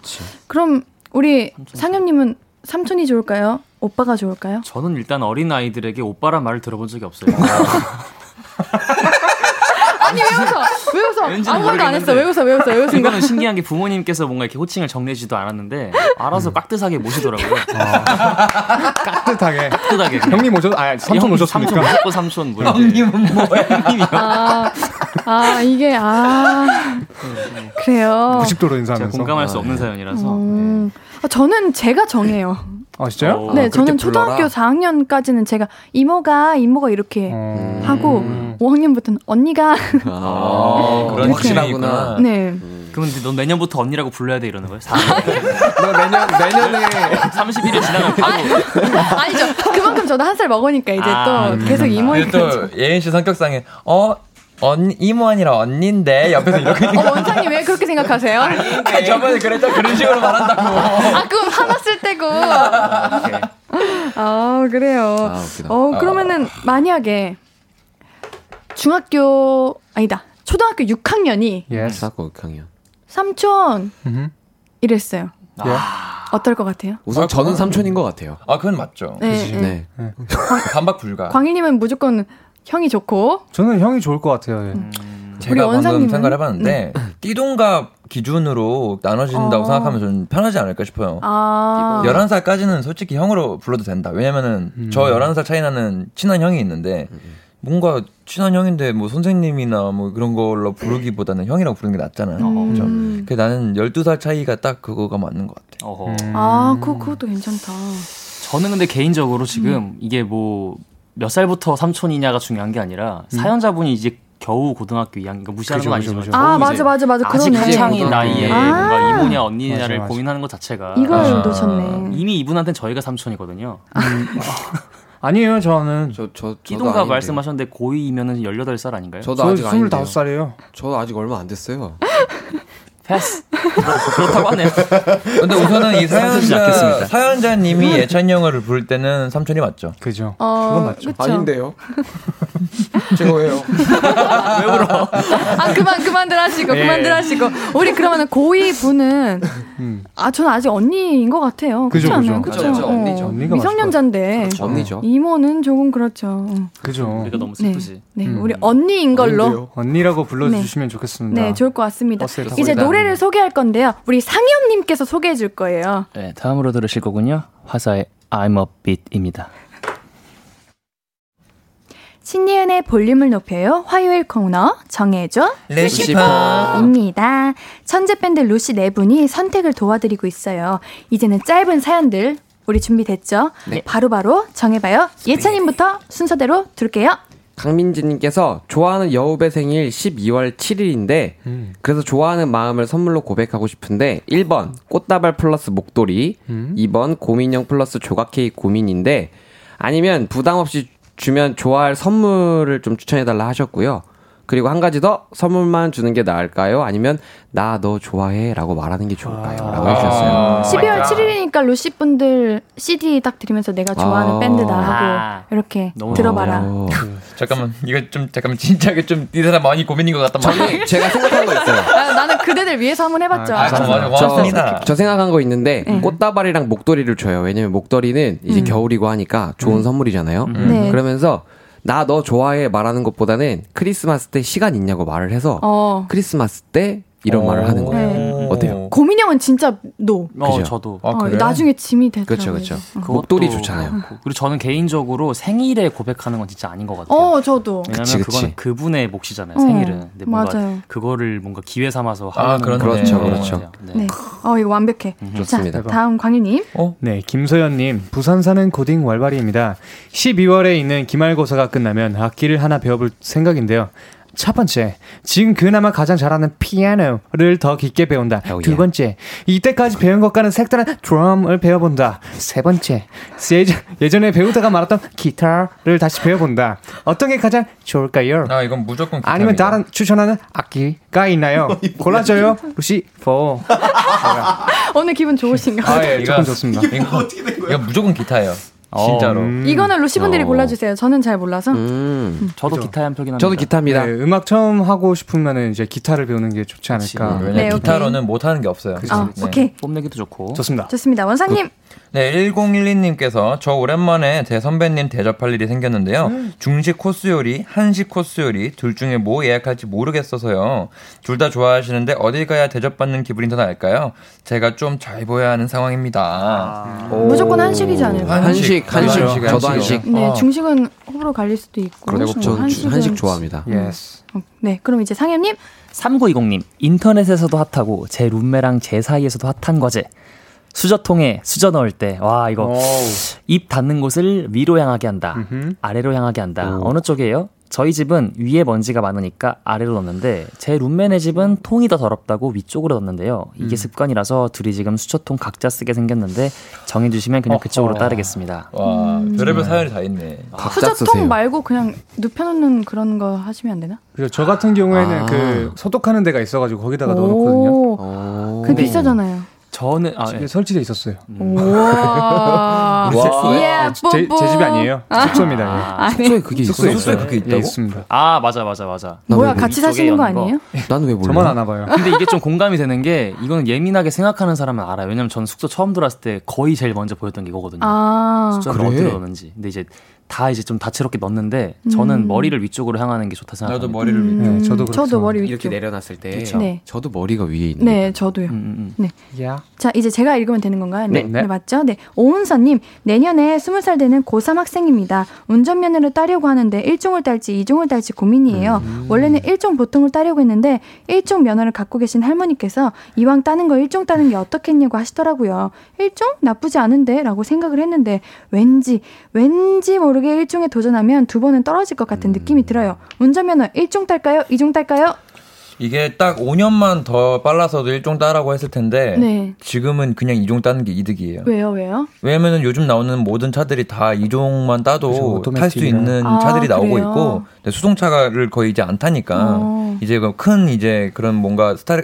그럼 우리 상엽님은 삼촌이 좋을까요? 오빠가 좋을까요? 저는 일단 어린 아이들에게 오빠란 말을 들어본 적이 없어요. 아니 왜 웃어? 왜 웃어? 왠지는 아무것도 안 했어. 왜 웃어? 왜 웃어? 왜 웃은? 이거는 신기한 게 부모님께서 뭔가 이렇게 호칭을 정내지도 않았는데 알아서 깍듯하게 모시더라고요. 따뜻하게. 깍듯하게. 형님 오셨, 아, 삼촌 형, 오셨습니까? 삼촌 삼촌 뭐. 형님은 뭐야? 아, 아 이게 아 그래요. 90도로 제가 인사하면서. 공감할 수 없는 사연이라서. 음, 아, 저는 제가 정해요. 아, 진짜요? 어, 네, 저는 불러라? 초등학교 4학년까지는 제가 이모가 이모가 이렇게 어. 하고 5학년부터는 언니가 아, 그런 확실하구나. 네. 그럼 넌 내년부터 언니라고 불러야 돼 이러는 거예요? 너 내년 내년에 30일이 지나면 바로 아니죠. 그만큼 저도 한 살 먹으니까 이제 아, 또 계속 이모인 그리고 거죠. 또 예인 씨 성격상에 어 언, 이모 아니라 언니인데 옆에서 이렇게 어, 원장님 왜 그렇게 생각하세요? 아, 저번에 그랬죠 그런 식으로 말한다고 아, 그건 화났을 때고. 아, 그래요. 아. 어, 그러면은 만약에 중학교 아니다. 초등학교 6학년이 Yes. 사고 강연. 삼촌 음흠. 이랬어요. 예. 어떨 것 같아요? 우선 저는 삼촌인 것 같아요. 아 그건 맞죠 네. 네. 네. 반박 불가 광일님은 무조건 형이 좋고. 저는 형이 좋을 것 같아요. 예. 제가 우리 방금? 생각을 해봤는데 띠동갑 기준으로 나눠진다고 어. 생각하면 좀 편하지 않을까 싶어요 아. 11살까지는 솔직히 형으로 불러도 된다. 왜냐면은 음. 저 11살 차이 나는 친한 형이 있는데 뭔가 친한 형인데 뭐 선생님이나 뭐 그런 걸로 부르기보다는 형이라고 부르는 게 낫잖아요. 음. 그죠? 그래서 나는 12살 차이가 딱 그거가 맞는 것 같아요. 음. 아, 그, 그것도 괜찮다. 저는 근데 개인적으로 지금 이게 뭐 몇 살부터 삼촌이냐가 중요한 게 아니라 사연자분이 이제 겨우 고등학교 2학년 그러니까 무시하는 그죠, 건 아니지만 그죠. 아, 맞아, 맞아, 맞아. 아직 그러네. 한창인. 나이에 아. 뭔가 이모냐 언니냐를 맞아, 맞아. 고민하는 것 자체가 이걸 아. 놓쳤네. 이미 이분한테는 저희가 삼촌이거든요. 아니에요, 저는. 저, 저, 아닌데요. 말씀하셨는데 고2이면은 18살 아닌가요? 저도 저 아직 아닌데요. 25살이에요. 저도 아직 얼마 안 됐어요. 패스. 그렇다고 하네요. 근데 우선은 이 사연자. 사연자님이 예찬 형을 부를 때는 삼촌이 맞죠. 그죠. 어, 그건 맞죠. 그쵸. 아닌데요. 제가 왜요? 아, 그만, 그만들 하시고, 예. 그만들 하시고. 우리 그러면은 고2 분은, 음. 아, 저는 아직 언니인 것 같아요. 그죠? 그죠. 그죠, 그죠. 언니죠. 어, 언니가 미성년자인데. 언니죠. 이모는 조금 그렇죠. 그죠. 우리가 너무 네. 슬프지. 네, 음. 우리 언니인 걸로. 언니라고 불러주시면 좋겠습니다. 네, 좋을 것 같습니다. 이제 소리가 노래를 소개할 건데요. 우리 상엽님께서 소개해 줄 거예요. 네, 다음으로 들으실 거군요. 화사의 I'm a Beat입니다. 신예은의 볼륨을 높여요. 화요일 코너 정해줘. 레시파. 입니다. 천재 밴드 루시 네 분이 선택을 도와드리고 있어요. 이제는 짧은 사연들 우리 준비됐죠? 네. 바로바로 정해봐요. 예찬님부터 순서대로 둘게요. 강민지님께서 좋아하는 여우배 생일 12월 7일인데 음. 그래서 좋아하는 마음을 선물로 고백하고 싶은데 1번 꽃다발 플러스 목도리 음. 2번 고민형 플러스 조각 케이크 고민인데 아니면 부담 없이 주면 좋아할 선물을 좀 추천해달라 하셨고요. 그리고 한 가지 더 선물만 주는 게 나을까요? 아니면 나 너 좋아해 라고 말하는 게 좋을까요? 라고 해주셨어요. 12월 7일이니까 루시 분들 CD 딱 들으면서 내가 좋아하는 아. 밴드다 하고 아. 이렇게 너무 들어봐라. 어. 잠깐만 이거 좀 잠깐만 진짜게 좀 이 사람 많이 고민인 것 같단 말이야. 저는 제가 생각한 거 있어요. 아, 나는 그대들 위해서 한번 해봤죠. 아, 저, 고맙습니다. 저 생각한 거 있는데 네. 꽃다발이랑 목도리를 줘요. 왜냐면 목도리는 이제 겨울이고 하니까 좋은 선물이잖아요. 네. 그러면서 나 너 좋아해 말하는 것보다는 크리스마스 때 시간 있냐고 말을 해서 어. 크리스마스 때 이런 어. 말을 하는 거예요. 네. 어때요? 고민 형은 진짜 노. 어, 그죠? 저도. 아, 어, 그래? 나중에 짐이 되더라고요. 그렇죠, 그렇죠. 어. 목도리 좋잖아요. 그리고 저는 개인적으로 생일에 고백하는 건 진짜 아닌 것 같아요. 어, 저도. 왜냐면. 그건 그분의 몫이잖아요, 어, 생일은. 근데 뭔가 맞아요. 그거를 뭔가 기회 삼아서 아, 하는 그렇네. 그렇죠, 건 그렇죠. 네. 네. 어, 이거 완벽해. 좋습니다. 자, 다음 광희님. 네, 김소연님, 부산 사는 고딩 wal발이입니다. 12월에 있는 기말고사가 끝나면 악기를 하나 배워볼 생각인데요. 첫 번째, 지금 그나마 가장 잘하는 피아노를 더 깊게 배운다. Oh, 두 yeah. 번째, 이때까지 배운 것과는 색다른 드럼을 배워본다. 세 번째, 예전, 예전에 배우다가 말았던 기타를 다시 배워본다. 어떤 게 가장 좋을까요? 아, 이건 무조건 아니면 기타입니다. 다른 추천하는 악기가 있나요? 골라줘요, 루시포. 오늘 기분 좋으신가? 아, 예, 이거- 조금 좋습니다. 이거, 이거 무조건 기타예요. 진짜로. 음. 이거는 루시분들이 어. 골라주세요. 저는 잘 몰라서. 음. 저도 기타에 한 표긴 합니다. 저도 기타입니다. 네, 음악 처음 하고 싶으면은 이제 기타를 배우는 게 좋지 않을까. 네, 오케이. 기타로는 못 하는 게 없어요. 아, 네. 오케이. 뽐내기도 좋고. 좋습니다. 좋습니다. 원상님. 네, 1012님께서 저 오랜만에 제 선배님 대접할 일이 생겼는데요. 중식 코스 요리, 한식 코스 요리 둘 중에 뭐 예약할지 모르겠어서요. 둘 다 좋아하시는데 어딜 가야 대접받는 기분이 더 날까요? 제가 좀 잘 보여야 하는 상황입니다. 무조건 한식이지 않을까요? 한식, 한식, 한식, 저도. 한식. 네, 어. 중식은 호불호 갈릴 수도 있고. 그리고 전 한식은- 한식 좋아합니다. Yes. 어, 네, 그럼 이제 상현님. 3920님, 인터넷에서도 핫하고 제 룸메랑 제 사이에서도 핫한 과제. 수저통에 수저 넣을 때, 와, 이거 입 닿는 곳을 위로 향하게 한다. 음흠. 아래로 향하게 한다. 어느 쪽이에요? 저희 집은 위에 먼지가 많으니까 아래로 넣는데 제 룸메네 집은 통이 더 더럽다고 위쪽으로 넣는데요. 이게 음. 습관이라서 둘이 지금 수저통 각자 쓰게 생겼는데 정해주시면 그냥 그쪽으로 어허. 따르겠습니다. 와, 별의별 사연이 다 있네. 각자 수저통 쓰세요. 말고 그냥 눕혀놓는 그런 거 하시면 안 되나? 그리고 저 같은 경우에는 아. 그 소독하는 데가 있어가지고 거기다가 넣어놓거든요. 오, 어. 그 비싸잖아요. 저는 아, 집에 예. 설치돼 있었어요. 우와. 예, 제, 제 집이 아니에요. 숙소입니다. 예. 아, 네. 숙소에 그게 숙소에 있어요? 숙소에 그게 예, 있다고? 있습니다. 아 맞아 맞아 맞아. 나 뭐야, 왜 같이 사시는 거. 아니에요? 나는 왜 몰라? 저만 아나 봐요. 근데 이게 좀 공감이 되는 게 이거는 예민하게 생각하는 사람은 알아요. 왜냐면 저는 숙소 처음 들어왔을 때 거의 제일 먼저 보였던 게 이거거든요. 아, 숙소를 그래? 어디로 넣는지. 근데 이제 다 이제 좀 다채롭게 넣는데 저는 음. 머리를 위쪽으로 향하는 게 좋다 생각합니다. 나도 머리를 음, 네, 저도 저도 그렇죠. 머리 위쪽. 이렇게 내려놨을 때 그쵸. 네. 저도 머리가 위에 있는. 네, 저도요. 음, 음, 음. 야. 자, 이제 제가 읽으면 되는 건가요? 네, 네. 맞죠? 네. 오은서 님, 내년에 20살 되는 고3 학생입니다. 운전면허를 따려고 하는데 1종을 딸지 2종을 딸지 고민이에요. 원래는 1종 보통을 따려고 했는데 1종 면허를 갖고 계신 할머니께서 이왕 따는 거 1종 따는 게 어떻겠냐고 하시더라고요. 1종? 나쁘지 않은데? 라고 생각을 했는데 왠지, 왠지 모르 게 1종에 도전하면 두 번은 떨어질 것 같은 느낌이 들어요. 운전면허 1종 딸까요? 2종 딸까요? 이게 딱 5년만 더 빨라서도 일종 따라고 했을 텐데 네. 지금은 그냥 이종 따는 게 이득이에요. 왜요, 왜요? 왜냐면은 요즘 나오는 모든 차들이 다 이종만 그죠, 따도 탈수 오토매틱이라. 있는 아, 차들이 나오고 그래요? 있고 근데 수송차를 거의 이제 안 타니까 어. 이제 그큰 이제 그런 뭔가 스타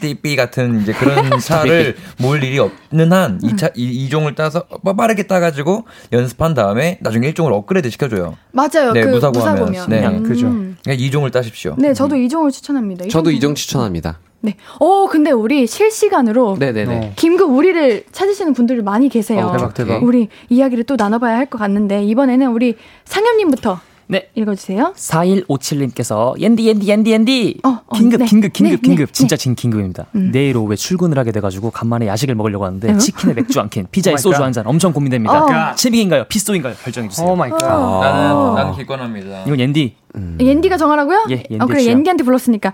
리비 같은 이제 그런 차를 몰 일이 없는 한이차이 종을 따서 빠르게 따가지고 연습한 다음에 나중에 1종을 업그레이드 시켜줘요. 맞아요. 네, 그 무사고. 하면. 네, 음. 그죠. 그러니까 2종을 따십시오. 네, 저도 이종을 추천합니다. 저도 이종- 이정 추천합니다. 네. 어, 근데 우리 실시간으로 네네네. 어. 긴급 우리를 찾으시는 분들이 많이 계세요. 어, 대박, 대박. 우리 이야기를 또 나눠봐야 할 것 같는데 이번에는 우리 상현님부터 네. 읽어주세요. 4157님께서 옌디 옌디 옌디 옌디 어, 어, 긴급 네. 긴급 긴급 네, 긴급 네, 진짜 진 긴급입니다. 내일 오후에 출근을 하게 돼가지고 간만에 야식을 먹으려고 하는데 어? 치킨에 맥주 한 캔, 피자에 Oh my 소주 God. 한잔 엄청 고민됩니다. 어. 치맥인가요? 피소인가요? 결정해 주세요. Oh my God. 나는 나는 기권합니다. 이건 옌디. 옌디가 정하라고요? 예, 옌디 어, 그래. 옌디한테 불렀으니까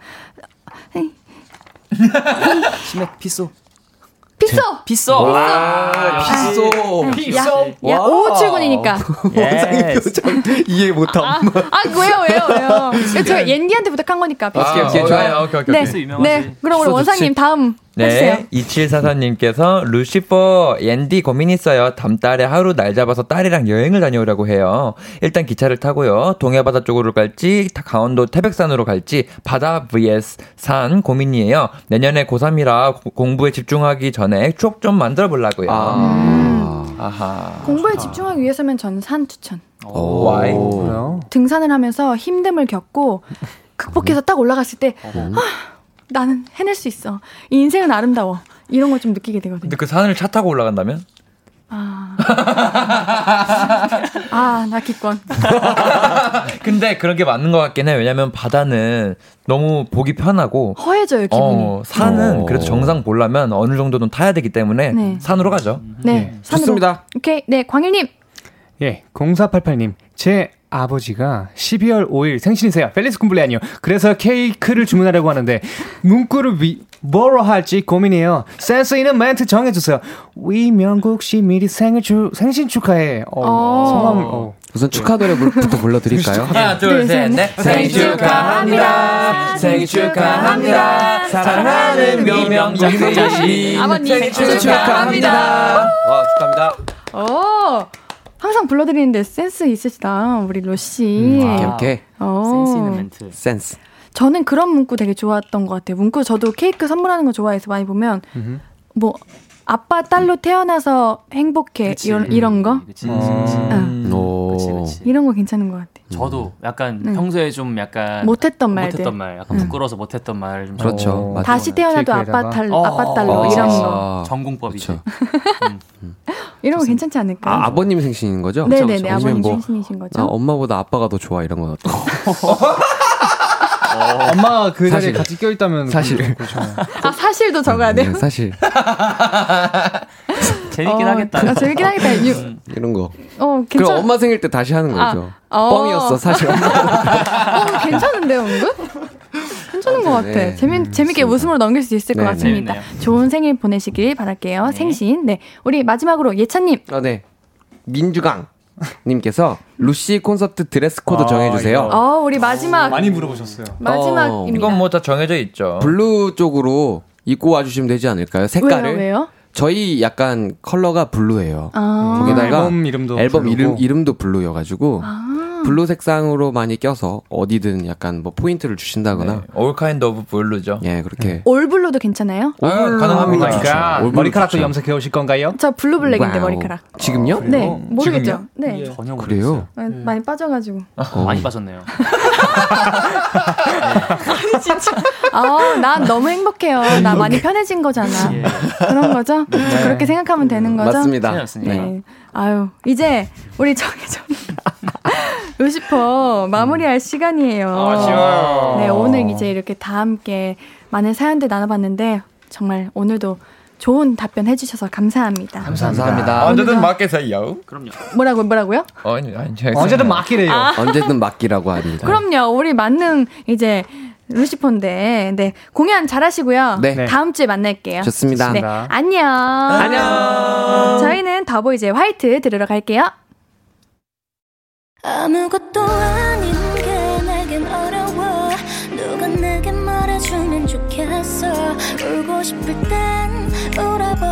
치맥 피소. 피소. 피소. 피소. 야, 야 오후 출근이니까. Yes. 이해 못함. 아, 아 왜요 왜요 왜요? 제가 옌디한테 부탁한 거니까. 피소. 오케이, 오케이, 어, 좋아요. 오케이, 오케이, 네, 오케이. 유명하지. 네. 그럼 우리 원상님. 다음 해주세요. 네, 2744님께서 루시퍼 옌디 고민 있어요. 다음 달에 하루 날 잡아서 딸이랑 여행을 다녀오려고 해요. 일단 기차를 타고요. 동해바다 쪽으로 갈지 다- 강원도 태백산으로 갈지 바다 vs 산 고민이에요. 내년에 고3이라 공부에 집중하기 전에 추억 좀 만들어 보려고요. 아. 아하. 공부에 집중하기 위해서면 전산 추천. 오. 와이. 그래요? 등산을 하면서 힘듦을 겪고 극복해서 딱 올라갔을 때 아, 나는 해낼 수 있어. 이 인생은 아름다워. 이런 걸 좀 느끼게 되거든요. 근데 그 산을 차 타고 올라간다면? 아, 아, 나 기권. 근데 그런 게 맞는 것 같긴 해. 왜냐면 바다는 너무 보기 편하고 허해져요, 기분이. 어, 산은 어. 그래도 정상 보려면 어느 정도는 타야 되기 때문에 네. 산으로 가죠. 네, 산으로. 좋습니다. 오케이. 네, 광일 님. 예, 0488님. 제 아버지가 12월 5일 생신이세요. Feliz cumpleaños. 그래서 케이크를 주문하려고 하는데 문구를 위, 뭐로 할지 고민이에요. 센스 있는 멘트 정해주세요. 위명국 씨 미리 생일 축 생신 축하해. 어, 어. 성함을 어. 우선 축하 노래부터 불러드릴까요? 하나, 둘, 셋, 넷. 생일 축하합니다. 생일 축하합니다. 사랑하는 위명국 씨. 아버님 생일 축하합니다. 어, 축하합니다. 오! 항상 불러드리는데 센스 있으시다, 우리 로씨. 오케이, 오케이. 어. 센스 있는 멘트. 센스. 저는 그런 문구 되게 좋았던 것 같아요. 문구 저도 케이크 선물하는 거 좋아해서 많이 보면, 뭐, 아빠, 딸로 태어나서 행복해. 그치. 이런, 이런 거? 그치, 그치, 어. 응. 오. 그치, 그치. 이런 거 괜찮은 것 같아. 저도 약간 네. 평소에 좀 약간 못했던 말들. 못했던 말, 약간 부끄러워서 못했던 말을 좀 그렇죠. 좀 맞아. 다시 태어나도. 아빠 딸, 어, 아빠 딸로 어, 이런 어, 거. 정공법이지. 그렇죠. 이런 거 괜찮지 않을까요? 아, 아버님 생신인 거죠? 네네네, 그쵸, 그쵸. 아버님 뭐, 생신이신 거죠. 아, 엄마보다 아빠가 더 좋아 이런 건 어떤? 엄마가 그 자리에. 같이 껴있다면 사실. 아, 사실도 적어야 돼요? 네, 사실 재밌긴 어, 하겠다. 아, 재밌긴 하겠다. 유, 이런 거. 어, 그럼 괜찮, 엄마 생일 때 다시 하는 거죠. 아, 어. 뻥이었어 사실. 엄마. 어, 괜찮은데요, 은근? 괜찮은 것 같아. 네. 재밌, 재밌게 웃음으로 넘길 수 있을 것 네, 같습니다. 재밌네요. 좋은 생일 보내시길 바랄게요. 생신. 네. 우리 마지막으로 예찬님. 아, 네. 민주강 님께서 루시 콘서트 드레스 코드 아, 정해주세요. 어, 우리 마지막. 많이 물어보셨어요. 마지막입니다. 이건 뭐 다 정해져 있죠. 블루 쪽으로 입고 와주시면 되지 않을까요? 색깔을. 왜요, 왜요? 저희 약간 컬러가 블루예요. 아. 거기다가 앨범 이름도 앨범 블루고. 이름, 이름 도 블루여가지고 아. 블루 색상으로 많이 껴서 어디든 약간 뭐 포인트를 주신다거나 네. All kind of blue죠. 예 그렇게 올블루도 괜찮아요? 아, 가능합니다. 그러니까 얼굴 머리카락도. 염색해 오실 건가요? 저 블루 블랙인데, 와우. 머리카락. 지금요? 네. 모르겠죠? 지금요? 네. 전혀 그래요? 아, 많이 빠져가지고. 어. 많이 빠졌네요. 아, 난 너무 행복해요. 나 많이 편해진 거잖아. 예. 그런 거죠? 그렇게 생각하면 되는 거죠? 맞습니다. 틀렸습니다. 네. 아유, 이제 우리 정혜정 루시퍼 마무리할 시간이에요. 아쉬워요. 네, 오늘 이제 이렇게 다 함께 많은 사연들 나눠봤는데 정말 오늘도 좋은 답변 해주셔서 감사합니다. 감사합니다. 언제든 맡기세요. 그럼요. 뭐라고 뭐라고요? 아니, 아니, 제가 언제든 맡기래요. 언제든 맡기라고 합니다. 그럼요. 우리 만능 이제 루시퍼인데, 네 공연 잘하시고요. 네. 다음 주에 만날게요. 좋습니다. 네, 안녕. 안녕. 저희는 더보이즈의 화이트 들으러 갈게요. 아무것도 아닌 게 내겐 어려워 누가 내게 말해주면 좋겠어 울고 싶을 땐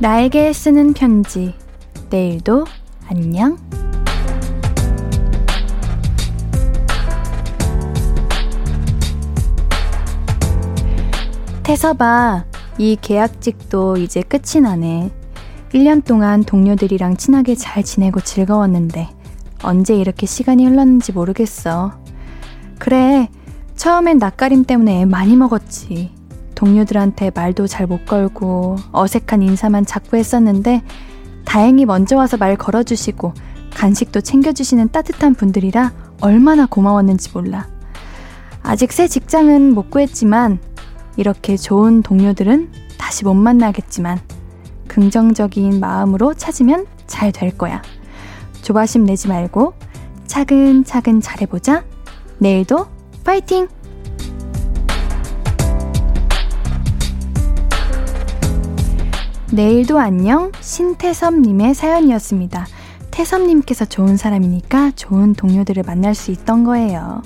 나에게 쓰는 편지. 내일도 안녕. 태서봐, 이 계약직도 이제 끝이 나네. 1년 동안 동료들이랑 친하게 잘 지내고 즐거웠는데, 언제 이렇게 시간이 흘렀는지 모르겠어. 그래, 처음엔 낯가림 때문에 많이 먹었지. 동료들한테 말도 잘 못 걸고 어색한 인사만 자꾸 했었는데 다행히 먼저 와서 말 걸어주시고 간식도 챙겨주시는 따뜻한 분들이라 얼마나 고마웠는지 몰라. 아직 새 직장은 못 구했지만 이렇게 좋은 동료들은 다시 못 만나겠지만 긍정적인 마음으로 찾으면 잘 될 거야. 조바심 내지 말고 차근차근 잘해보자. 내일도 파이팅! 내일도 안녕 신태섭님의 사연이었습니다. 태섭님께서 좋은 사람이니까 좋은 동료들을 만날 수 있던 거예요.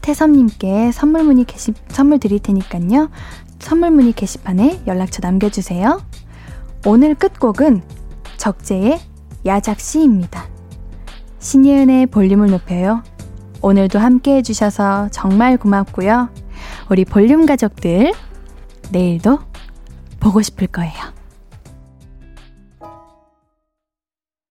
태섭님께 선물 문의 게시, 선물 드릴 테니까요. 선물 문의 게시판에 연락처 남겨주세요. 오늘 끝곡은 적재의 야작시입니다. 신예은의 볼륨을 높여요. 오늘도 함께 해주셔서 정말 고맙고요. 우리 볼륨 가족들, 내일도 보고 싶을 거예요.